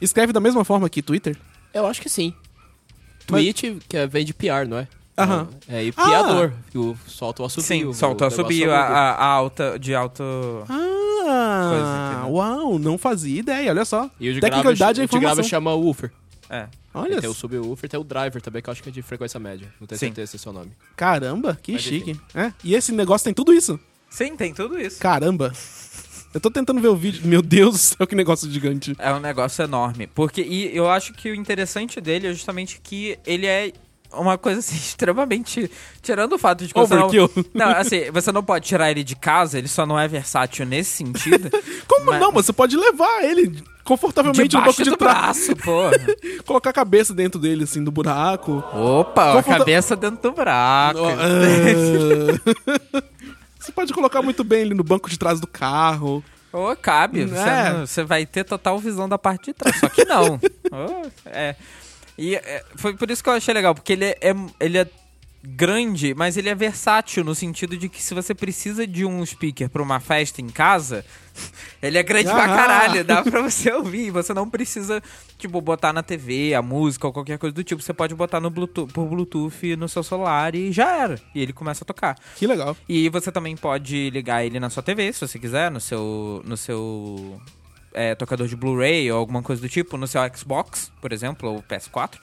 escreve da mesma forma que Twitter? Eu acho que sim. Tweet, que é, vem de PR, não é? Aham. É, e piador, que o solta o assobio. Sim, o soltou a a, a, alta, de alto. Ah, Coisa, uau, não fazia ideia, olha só. E o de grave, Tecnicalidade é o de grave chama woofer. É. Olha, Tem o subwoofer, tem o driver também, que eu acho que é de frequência média. Não tenho Sim. certeza se é o seu nome. caramba, que Mas chique. É, e esse negócio tem tudo isso. Sim, tem tudo isso. Caramba. Eu tô tentando ver o vídeo. Meu Deus do céu, que negócio gigante. É um negócio enorme. Porque, e eu acho que o interessante dele é justamente que ele é uma coisa assim, extremamente. Tirando o fato de que você não, não, assim, você não pode tirar ele de casa, ele só não é versátil nesse sentido. Como Mas- não? Você pode levar ele confortavelmente no Debaixo banco de do trás. braço, porra. Colocar a cabeça dentro dele, assim, do buraco. Opa, Conforta- a cabeça dentro do buraco. Ah. Você pode colocar muito bem ele no banco de trás do carro. Ô, cabe. Você, É. não- você vai ter total visão da parte de trás. Só que não. Ô, é. E é, foi por isso que eu achei legal, porque ele é, ele é grande, mas ele é versátil no sentido de que se você precisa de um speaker pra uma festa em casa, ele é grande pra Ah. caralho, dá pra você ouvir. Você não precisa, tipo, botar na TV a música ou qualquer coisa do tipo. Você pode botar no Bluetooth, por Bluetooth no seu celular e já era. E ele começa a tocar. Que legal. E você também pode ligar ele na sua TV, se você quiser, no seu, no seu é, tocador de Blu-ray ou alguma coisa do tipo, no seu Xbox, por exemplo, ou PS4.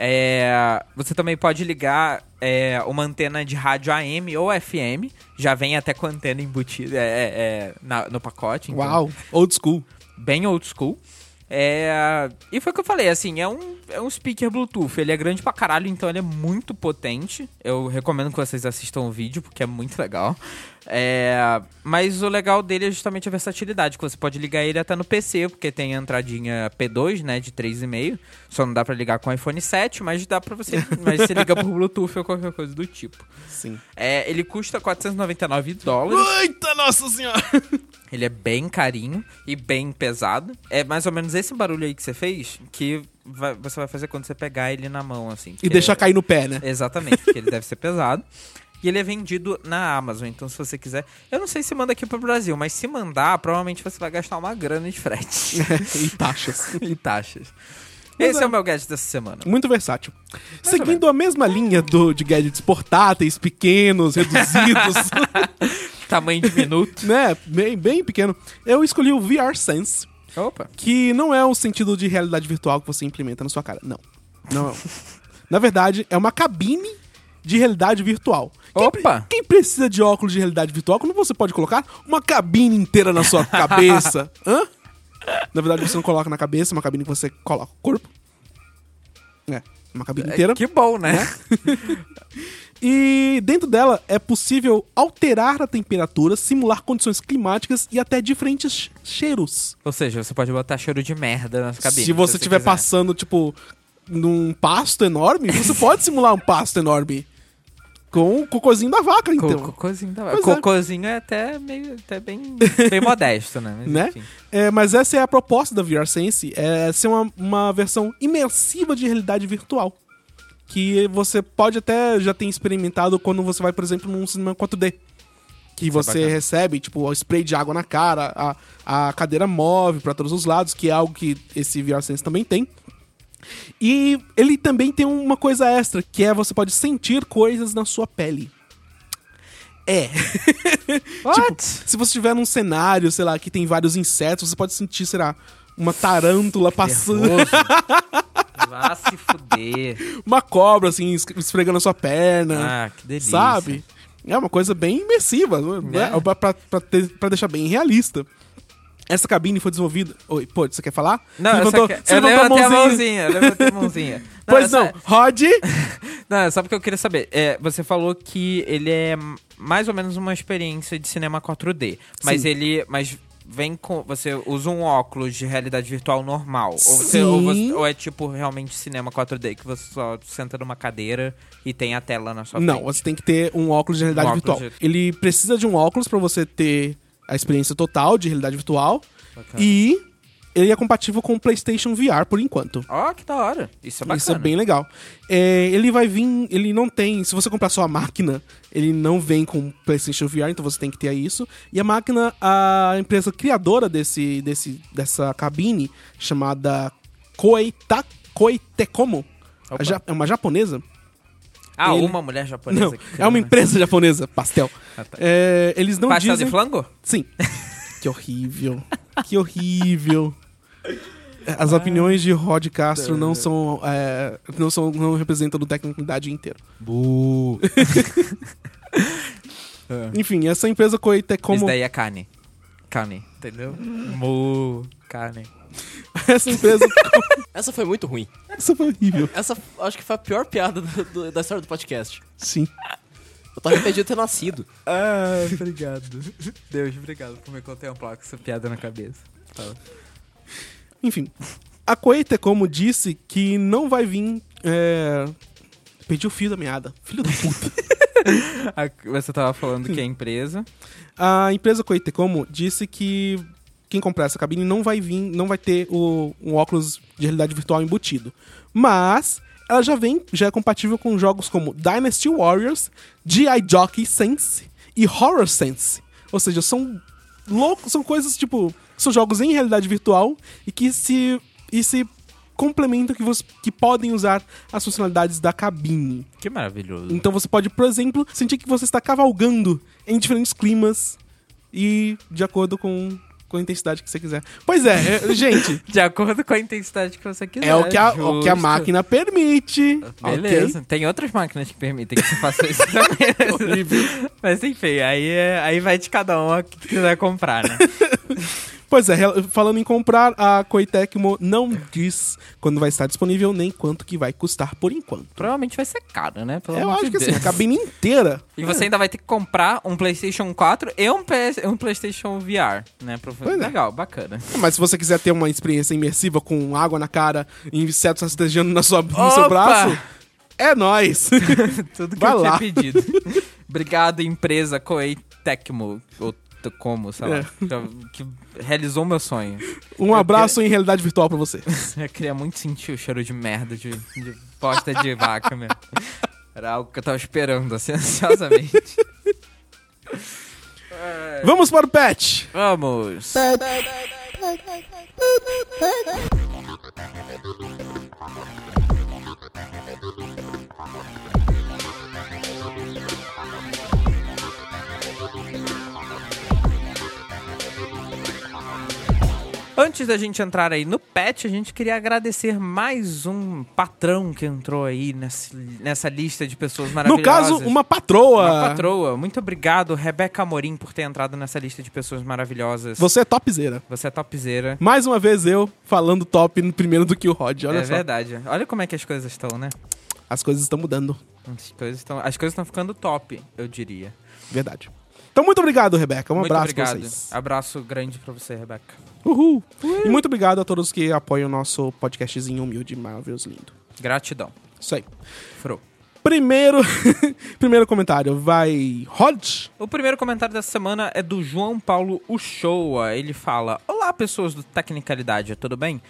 É, você também pode ligar é, uma antena de rádio AM ou FM, já vem até com a antena embutida é, é, é, na- no pacote. então Uau, old school. bem old school. É, e foi o que eu falei, assim, é um, é um speaker Bluetooth. Ele é grande pra caralho, então ele é muito potente. Eu recomendo que vocês assistam o vídeo, porque é muito legal. É, mas o legal dele é justamente a versatilidade, que você pode ligar ele até no PC, porque tem a entradinha P2, né, de 3,5. Só não dá pra ligar com o iPhone 7, mas dá pra você... mas você liga por Bluetooth ou qualquer coisa do tipo. Sim. É, ele custa 499 dólares. Eita, nossa senhora! Ele é bem carinho e bem pesado. É mais ou menos esse barulho aí que você fez que vai- você vai fazer quando você pegar ele na mão, assim. E deixar cair no pé, né? Exatamente, porque ele deve ser pesado. E ele é vendido na Amazon, então se você quiser... Eu não sei se manda aqui pro Brasil, mas se mandar, provavelmente você vai gastar uma grana de frete e taxas. e taxas. Mas Esse é- é o meu gadget dessa semana. Muito versátil. ou Seguindo a mesma linha do, de gadgets portáteis, pequenos, reduzidos, Tamanho diminuto. né? Bem, bem pequeno. Eu escolhi o VR Sense, Opa. que não é o sentido de realidade virtual que você implementa na sua cara. Não. Não. na verdade, é uma cabine de realidade virtual. Quem, Opa! Quem precisa de óculos de realidade virtual, quando você pode colocar uma cabine inteira na sua cabeça? Hã? Na verdade, você não coloca na cabeça, é uma cabine que você coloca o corpo. É, uma cabine inteira. Que bom, né? E dentro dela é possível alterar a temperatura, simular condições climáticas e até diferentes che- cheiros. Ou seja, você pode botar cheiro de merda nas cabines. Se você estiver passando, tipo, num pasto enorme, você pode simular um pasto enorme. Com o cocôzinho da vaca, Co- então. Cocôzinho da Pois é. Cocôzinho é até meio até bem, bem modesto, né? Mas, Né? É, mas essa é a proposta da VR Sense, é ser uma, uma versão imersiva de realidade virtual. Que você pode até já ter experimentado quando você vai, por exemplo, num cinema 4D. Que Isso é você bacana. recebe, tipo, o spray de água na cara, a, a cadeira move para todos os lados, que é algo que esse VR Sense também tem. E ele também tem uma coisa extra, que é você pode sentir coisas na sua pele. É. What? Se você estiver num cenário, sei lá, que tem vários insetos, você pode sentir, sei lá, uma tarântula passando. Vá se fuder. uma cobra, assim, es- esfregando a sua perna, Ah, que delícia. sabe? É uma coisa bem imersiva, né? É. Pra, pra, pra ter- pra deixar bem realista. Essa cabine foi desenvolvida. Oi, pô, você quer falar? Não, Você levantou- que... você eu levantou a mãozinha. Eu levantei a mãozinha. Pois é não, só- Rod. Não, é só porque eu queria saber. É, você falou que ele é mais ou menos uma experiência de cinema 4D. Mas Sim. ele. Mas vem com. Você usa um óculos de realidade virtual normal. Ou, você- ou você- ou é tipo realmente cinema 4D, que você só senta numa cadeira e tem a tela na sua Não, frente. você tem que ter um óculos de realidade Um virtual. de- Ele precisa de um óculos pra você ter a experiência total de realidade virtual. Bacana. E ele é compatível com o PlayStation VR por enquanto. Ó, que da hora. Isso é bacana. Isso é bem legal. É, ele vai vir. Ele não tem. Se você comprar só a máquina, ele não vem com PlayStation VR, então você tem que ter isso. E a máquina, a empresa criadora desse, desse, dessa cabine, chamada Koeita, Koitekomo, é uma japonesa. Ah, ele- uma mulher japonesa. Não, que é uma né? empresa japonesa, pastel. Ah, tá. É, eles não Pastel dizem. de flango? Sim. que horrível. Que horrível. As opiniões de Rod Castro não são, é, não são não representam do Tecnicidade inteiro. Bu. Enfim, essa empresa Coita é Isso como daí é carne. Carne, entendeu? Mu, carne. essa empresa Essa foi muito ruim. essa foi horrível. Essa acho que foi a pior piada do- do- da história do podcast. Sim. Eu tô arrependido de ter nascido. Ah, obrigado. Deus, obrigado por me contemplar com essa piada na cabeça. Enfim, a Coita como disse que não vai vir é... Perdi o fio da meada. Filho da puta. Você tava falando que é empresa. A empresa Coitecomo disse que quem comprar essa cabine não vai vir, não vai ter o, um óculos de realidade virtual embutido. Mas ela já vem, já é compatível com jogos como Dynasty Warriors, G.I. Jockey Sense e Horror Sense. Ou seja, são loucos, são coisas tipo, são jogos em realidade virtual e que se e se complementam que, você, que podem usar as funcionalidades da cabine. Que maravilhoso. Então você pode, por exemplo, sentir que você está cavalgando em diferentes climas e de acordo com, com a intensidade que você quiser. Pois é, é, gente, De acordo com a intensidade que você quiser. é o que a, o que a máquina permite. Beleza. Tem outras máquinas que permitem que você faça isso também. Mas enfim, aí, é- aí vai de cada um que quiser comprar, né? Pois é, falando em comprar, a Coitecmo não diz quando vai estar disponível nem quanto que vai custar por enquanto. Provavelmente vai ser caro, né? Pelo Eu acho de que assim, a cabine inteira. E você ainda vai ter que comprar um PlayStation 4 e um, PS, um PlayStation VR, né? Pois é. Legal, bacana. Mas se você quiser ter uma experiência imersiva com água na cara e insetos rastejando na sua, no seu braço, é nóis. Tudo que Vai eu lá. tinha pedido. Obrigado, empresa Koei Tecmo, ou T- como, sei lá, É. já- que realizou meu sonho. Um abraço em realidade virtual pra você. Eu queria muito sentir o cheiro de merda, de, de bosta de vaca mesmo. Era algo que eu tava esperando, assim, ansiosamente. Vamos para o patch. Vamos! Antes da gente entrar aí no patch, a gente queria agradecer mais um patrão que entrou aí nessa, nessa lista de pessoas No maravilhosas. caso, uma patroa. Uma patroa. Muito obrigado, Rebeca Amorim, por ter entrado nessa lista de pessoas maravilhosas. Você é topzera. Você é topzera. Mais uma vez eu falando top no primeiro do que o Rod. Olha é só. verdade. Olha como é que as coisas estão, né? As coisas estão mudando. As coisas estão as coisas estão ficando top, eu diria. Verdade. Então, muito obrigado, Rebeca. Um muito abraço pra obrigado. vocês. Abraço grande pra você, Rebeca. Uhul. E muito obrigado a todos que apoiam o nosso podcastzinho humilde, maravilhoso, lindo. Gratidão. Isso aí. Fro. Primeiro, primeiro comentário vai Rod. O primeiro comentário dessa semana é do João Paulo Uchoa. Ele fala: Olá, pessoas do Tecnicalidade, tudo bem?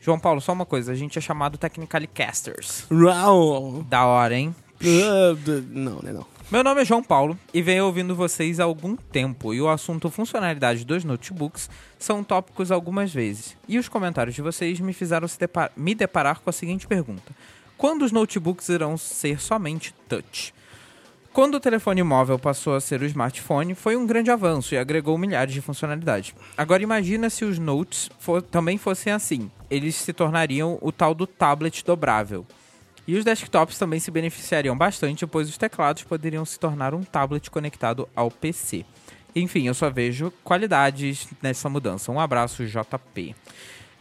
João Paulo, só uma coisa, a gente é chamado Technicalicasters. Uau. Da hora, hein? Uh, Não, né, não. Meu nome é João Paulo e venho ouvindo vocês há algum tempo e o assunto funcionalidade dos notebooks são tópicos algumas vezes. E os comentários de vocês me fizeram depar- me deparar com a seguinte pergunta: Quando os notebooks irão ser somente touch? Quando o telefone móvel passou a ser o smartphone, foi um grande avanço e agregou milhares de funcionalidades. Agora imagina se os notes também fossem assim. Eles se tornariam o tal do tablet dobrável. E os desktops também se beneficiariam bastante, pois os teclados poderiam se tornar um tablet conectado ao PC. enfim, eu só vejo qualidades nessa mudança. Um abraço, JP.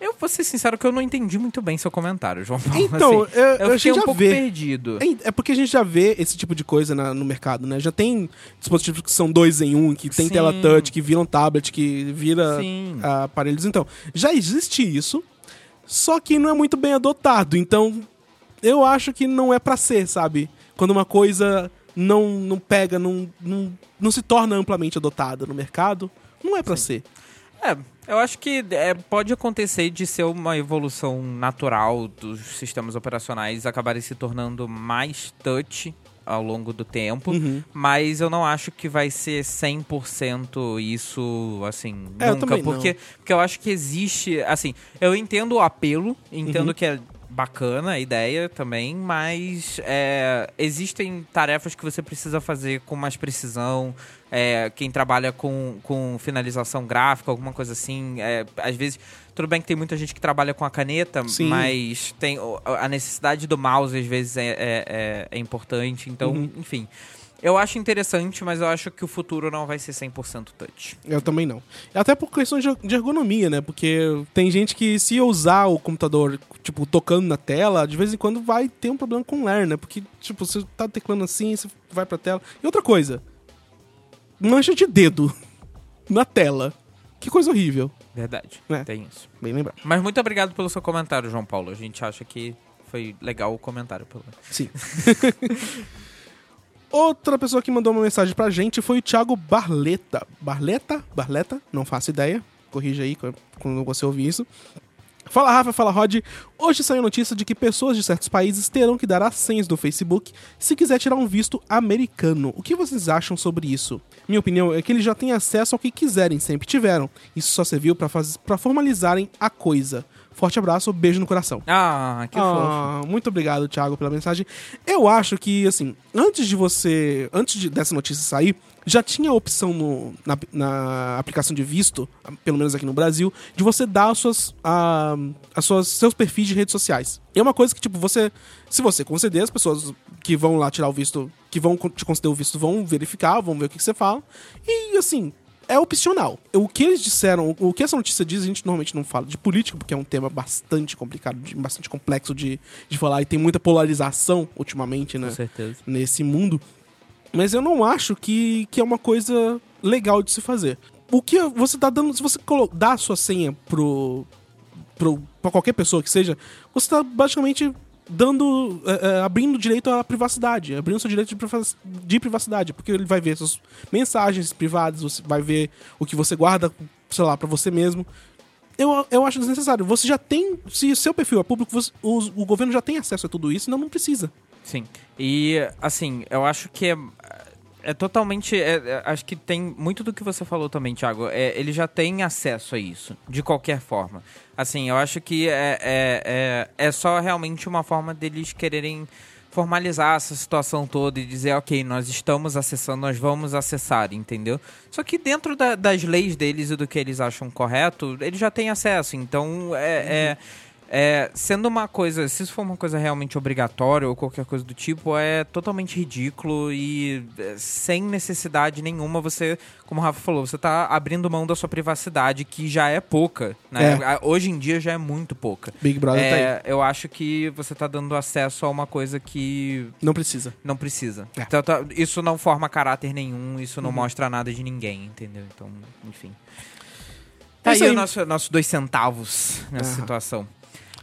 Eu vou ser sincero que eu não entendi muito bem seu comentário, João Paulo. Então, assim, eu- eu fiquei um pouco vê. perdido. É, é porque a gente já vê esse tipo de coisa na- no mercado, né? Já tem dispositivos que são dois em um, que tem Sim. tela touch, que viram tablet, que vira aparelhos. Então, já existe isso, só que não é muito bem adotado. Então, eu acho que não é pra ser, sabe? Quando uma coisa não, não pega, não, não, não se torna amplamente adotada no mercado, não é pra ser. É, eu acho que é, pode acontecer de ser uma evolução natural dos sistemas operacionais acabarem se tornando mais touch ao longo do tempo, Uhum. mas eu não acho que vai ser 100% isso, assim, É, eu nunca, também não. porque, porque eu acho que existe, assim, eu entendo o apelo, Uhum. entendo que é bacana a ideia também, mas é, existem tarefas que você precisa fazer com mais precisão, é, quem trabalha com, com finalização gráfica, alguma coisa assim, é, às vezes, tudo bem que tem muita gente que trabalha com a caneta, Sim. mas tem a necessidade do mouse às vezes é, é, é- é importante, então, Uhum. enfim. Eu acho interessante, mas eu acho que o futuro não vai ser 100% touch. Eu também não. Até por questão de de ergonomia, né? Porque tem gente que se usar o computador, tipo, tocando na tela, de vez em quando vai ter um problema com o ler, né? Porque, tipo, você tá teclando assim, você vai pra tela. E outra coisa, mancha de dedo na tela. Que coisa horrível. Verdade, É. tem isso. Bem lembrado. Mas muito obrigado pelo seu comentário, João Paulo. A gente acha que foi legal o comentário. Pelo... Sim. Outra pessoa que mandou uma mensagem pra gente foi o Thiago Barleta. Barleta? Barleta? Não faço ideia. Corrija aí quando você ouvir isso. Fala Rafa, fala Rod. Hoje saiu notícia de que pessoas de certos países terão que dar as senhas do Facebook se quiser tirar um visto americano. O que vocês acham sobre isso? Minha opinião é que eles já têm acesso ao que quiserem, sempre tiveram. Isso só serviu pra formalizarem a coisa. Forte abraço, beijo no coração. Ah, que fofo. Ah, muito obrigado, Thiago, pela mensagem. Eu acho que, assim, antes de você. Antes de- dessa notícia sair, já tinha a opção no- na, na aplicação de visto, pelo menos aqui no Brasil, de você dar as suas, ah, as suas, seus perfis de redes sociais. É uma coisa que, tipo, você. Se você conceder, as pessoas que vão lá tirar o visto, que vão te conceder o visto, vão verificar, vão ver o que, que você fala. E, assim, é opcional. O que eles disseram, o que essa notícia diz, a gente normalmente não fala de política, porque é um tema bastante complicado, bastante complexo de, de falar, e tem muita polarização ultimamente, né? Com certeza. nesse mundo. Mas eu não acho que, que é uma coisa legal de se fazer. O que você tá dando. Se você dá a sua senha pro, pro, pra qualquer pessoa que seja, você tá basicamente dando. é, é, abrindo direito à privacidade. Abrindo seu direito de, priva- de privacidade. Porque ele vai ver suas mensagens privadas, você vai ver o que você guarda, sei lá, pra você mesmo. Eu, eu acho desnecessário. Você já tem. Se seu perfil é público, você- o, o governo já tem acesso a tudo isso, não, não precisa. Sim. E, assim, eu acho que é, é totalmente. é- é- acho que tem muito do que você falou também, Thiago. É, ele já tem acesso a isso, de qualquer forma. Assim, eu acho que é, é, é, é só realmente uma forma deles quererem formalizar essa situação toda e dizer, ok, nós estamos acessando, nós vamos acessar, entendeu? Só que dentro da- das leis deles e do que eles acham correto, eles já têm acesso. Então, é- é é, sendo uma coisa, se isso for uma coisa realmente obrigatória ou qualquer coisa do tipo, é totalmente ridículo e é, sem necessidade nenhuma você, como o Rafa falou, você tá abrindo mão da sua privacidade, que já é pouca, né? É. Hoje em dia já é muito pouca. Big Brother tá aí. É, eu acho que você tá dando acesso a uma coisa que Não precisa. não precisa. É. Então, tá- isso não forma caráter nenhum, isso Uhum. não mostra nada de ninguém, entendeu? Então, enfim. É Tá aí aí. o nosso, nossos dois centavos nessa situação.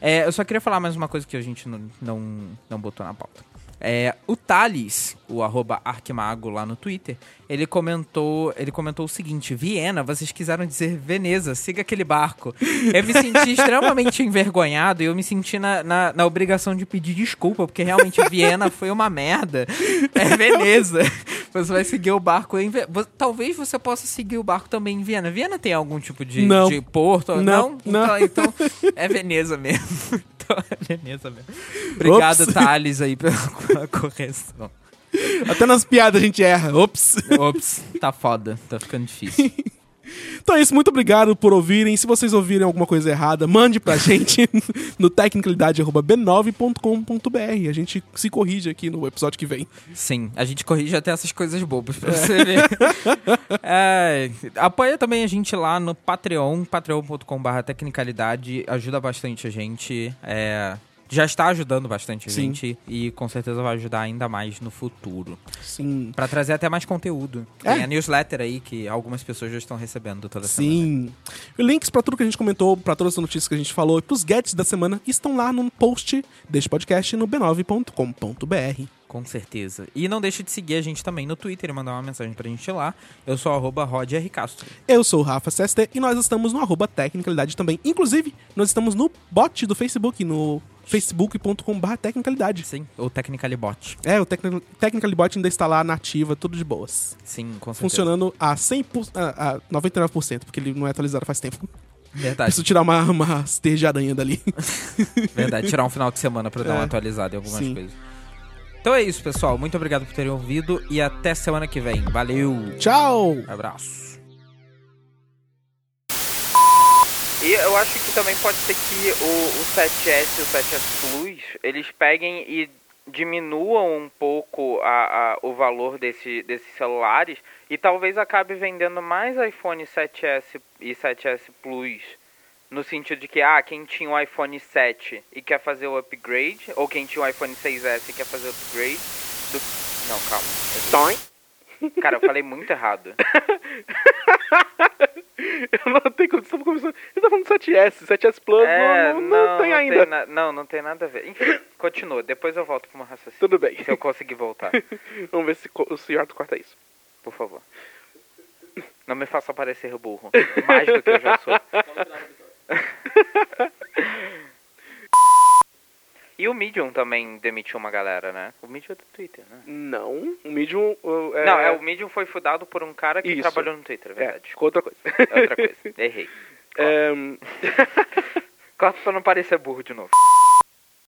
É, eu só queria falar mais uma coisa que a gente não, não, não botou na pauta. É, o Thales, o arroba Arquimago lá no Twitter, ele comentou, ele comentou o seguinte: Viena, vocês quiseram dizer Veneza, siga aquele barco. Eu me senti extremamente envergonhado e eu me senti na, na, na obrigação de pedir desculpa, porque realmente Viena foi uma merda. É Veneza. Você vai seguir o barco em. Vo- Talvez você possa seguir o barco também em Viena. Viena tem algum tipo de, Não. de porto? Não, não. Então, então é Veneza mesmo. Então é Veneza mesmo. Obrigado, Ops. Thales, aí pela correção. Até nas piadas a gente erra. Ops. Ops, tá foda, tá ficando difícil. Então é isso, muito obrigado por ouvirem. Se vocês ouvirem alguma coisa errada, mande pra gente no tecnicalidade.b9.com.br. A gente se corrige aqui no episódio que vem. Sim, a gente corrige até essas coisas bobas pra você ver. É, apoia também a gente lá no Patreon, patreon.com.br tecnicalidade. Ajuda bastante a gente. É, já está ajudando bastante a Sim. gente e com certeza vai ajudar ainda mais no futuro. Sim. Pra trazer até mais conteúdo. É. Tem a newsletter aí que algumas pessoas já estão recebendo toda semana. Sim. Links pra tudo que a gente comentou, pra todas as notícias que a gente falou e pros gadgets da semana estão lá no post deste podcast no b9.com.br. Com certeza. E não deixe de seguir a gente também no Twitter e mandar uma mensagem pra gente lá. Eu sou arroba. Eu sou o Rafa CST e nós estamos no arroba Tecnicalidade também. Inclusive, nós estamos no bot do Facebook, no facebook.com.br Tecnicalidade. Sim, o Technically Bot. É, o Tecni- Tecnicalibot ainda está lá na ativa, tudo de boas. Sim, com certeza. Funcionando a 100%, a, a 99%, porque ele não é atualizado faz tempo. Verdade, Preciso tirar uma, uma teia de aranha dali. verdade. Tirar um final de semana pra dar É. uma atualizada em algumas Sim. coisas. Então é isso, pessoal. Muito obrigado por terem ouvido e até semana que vem. Valeu! Tchau! Abraço. E eu acho que também pode ser que o, o 7S e o 7S Plus, eles peguem e diminuam um pouco a, a- o valor desse, desses celulares e talvez acabe vendendo mais iPhone 7S e 7S Plus. No sentido de que, ah, quem tinha um iPhone 7 e quer fazer o upgrade, ou quem tinha um iPhone 6S e quer fazer o upgrade, do... Não, calma. Cara, eu falei muito errado. Eu não tenho condição de começar. Ele tá falando de 7S, 7S Plus É, não, não, não tem ainda. na- não, não tem nada a ver. Enfim, continua. Depois eu volto pro meu raciocínio. Tudo bem. Se eu conseguir voltar, Vamos ver se o senhor corta isso. por favor. Não me faça parecer burro. Mais do que eu já sou. E o Medium também demitiu uma galera, né? O Medium é do Twitter, né? Não, o Medium. uh, É, Não, é o Medium foi fudado por um cara que Isso. trabalhou no Twitter, é É, verdade. ficou outra coisa. É outra coisa. Errei. É, Corta pra não parecer burro de novo.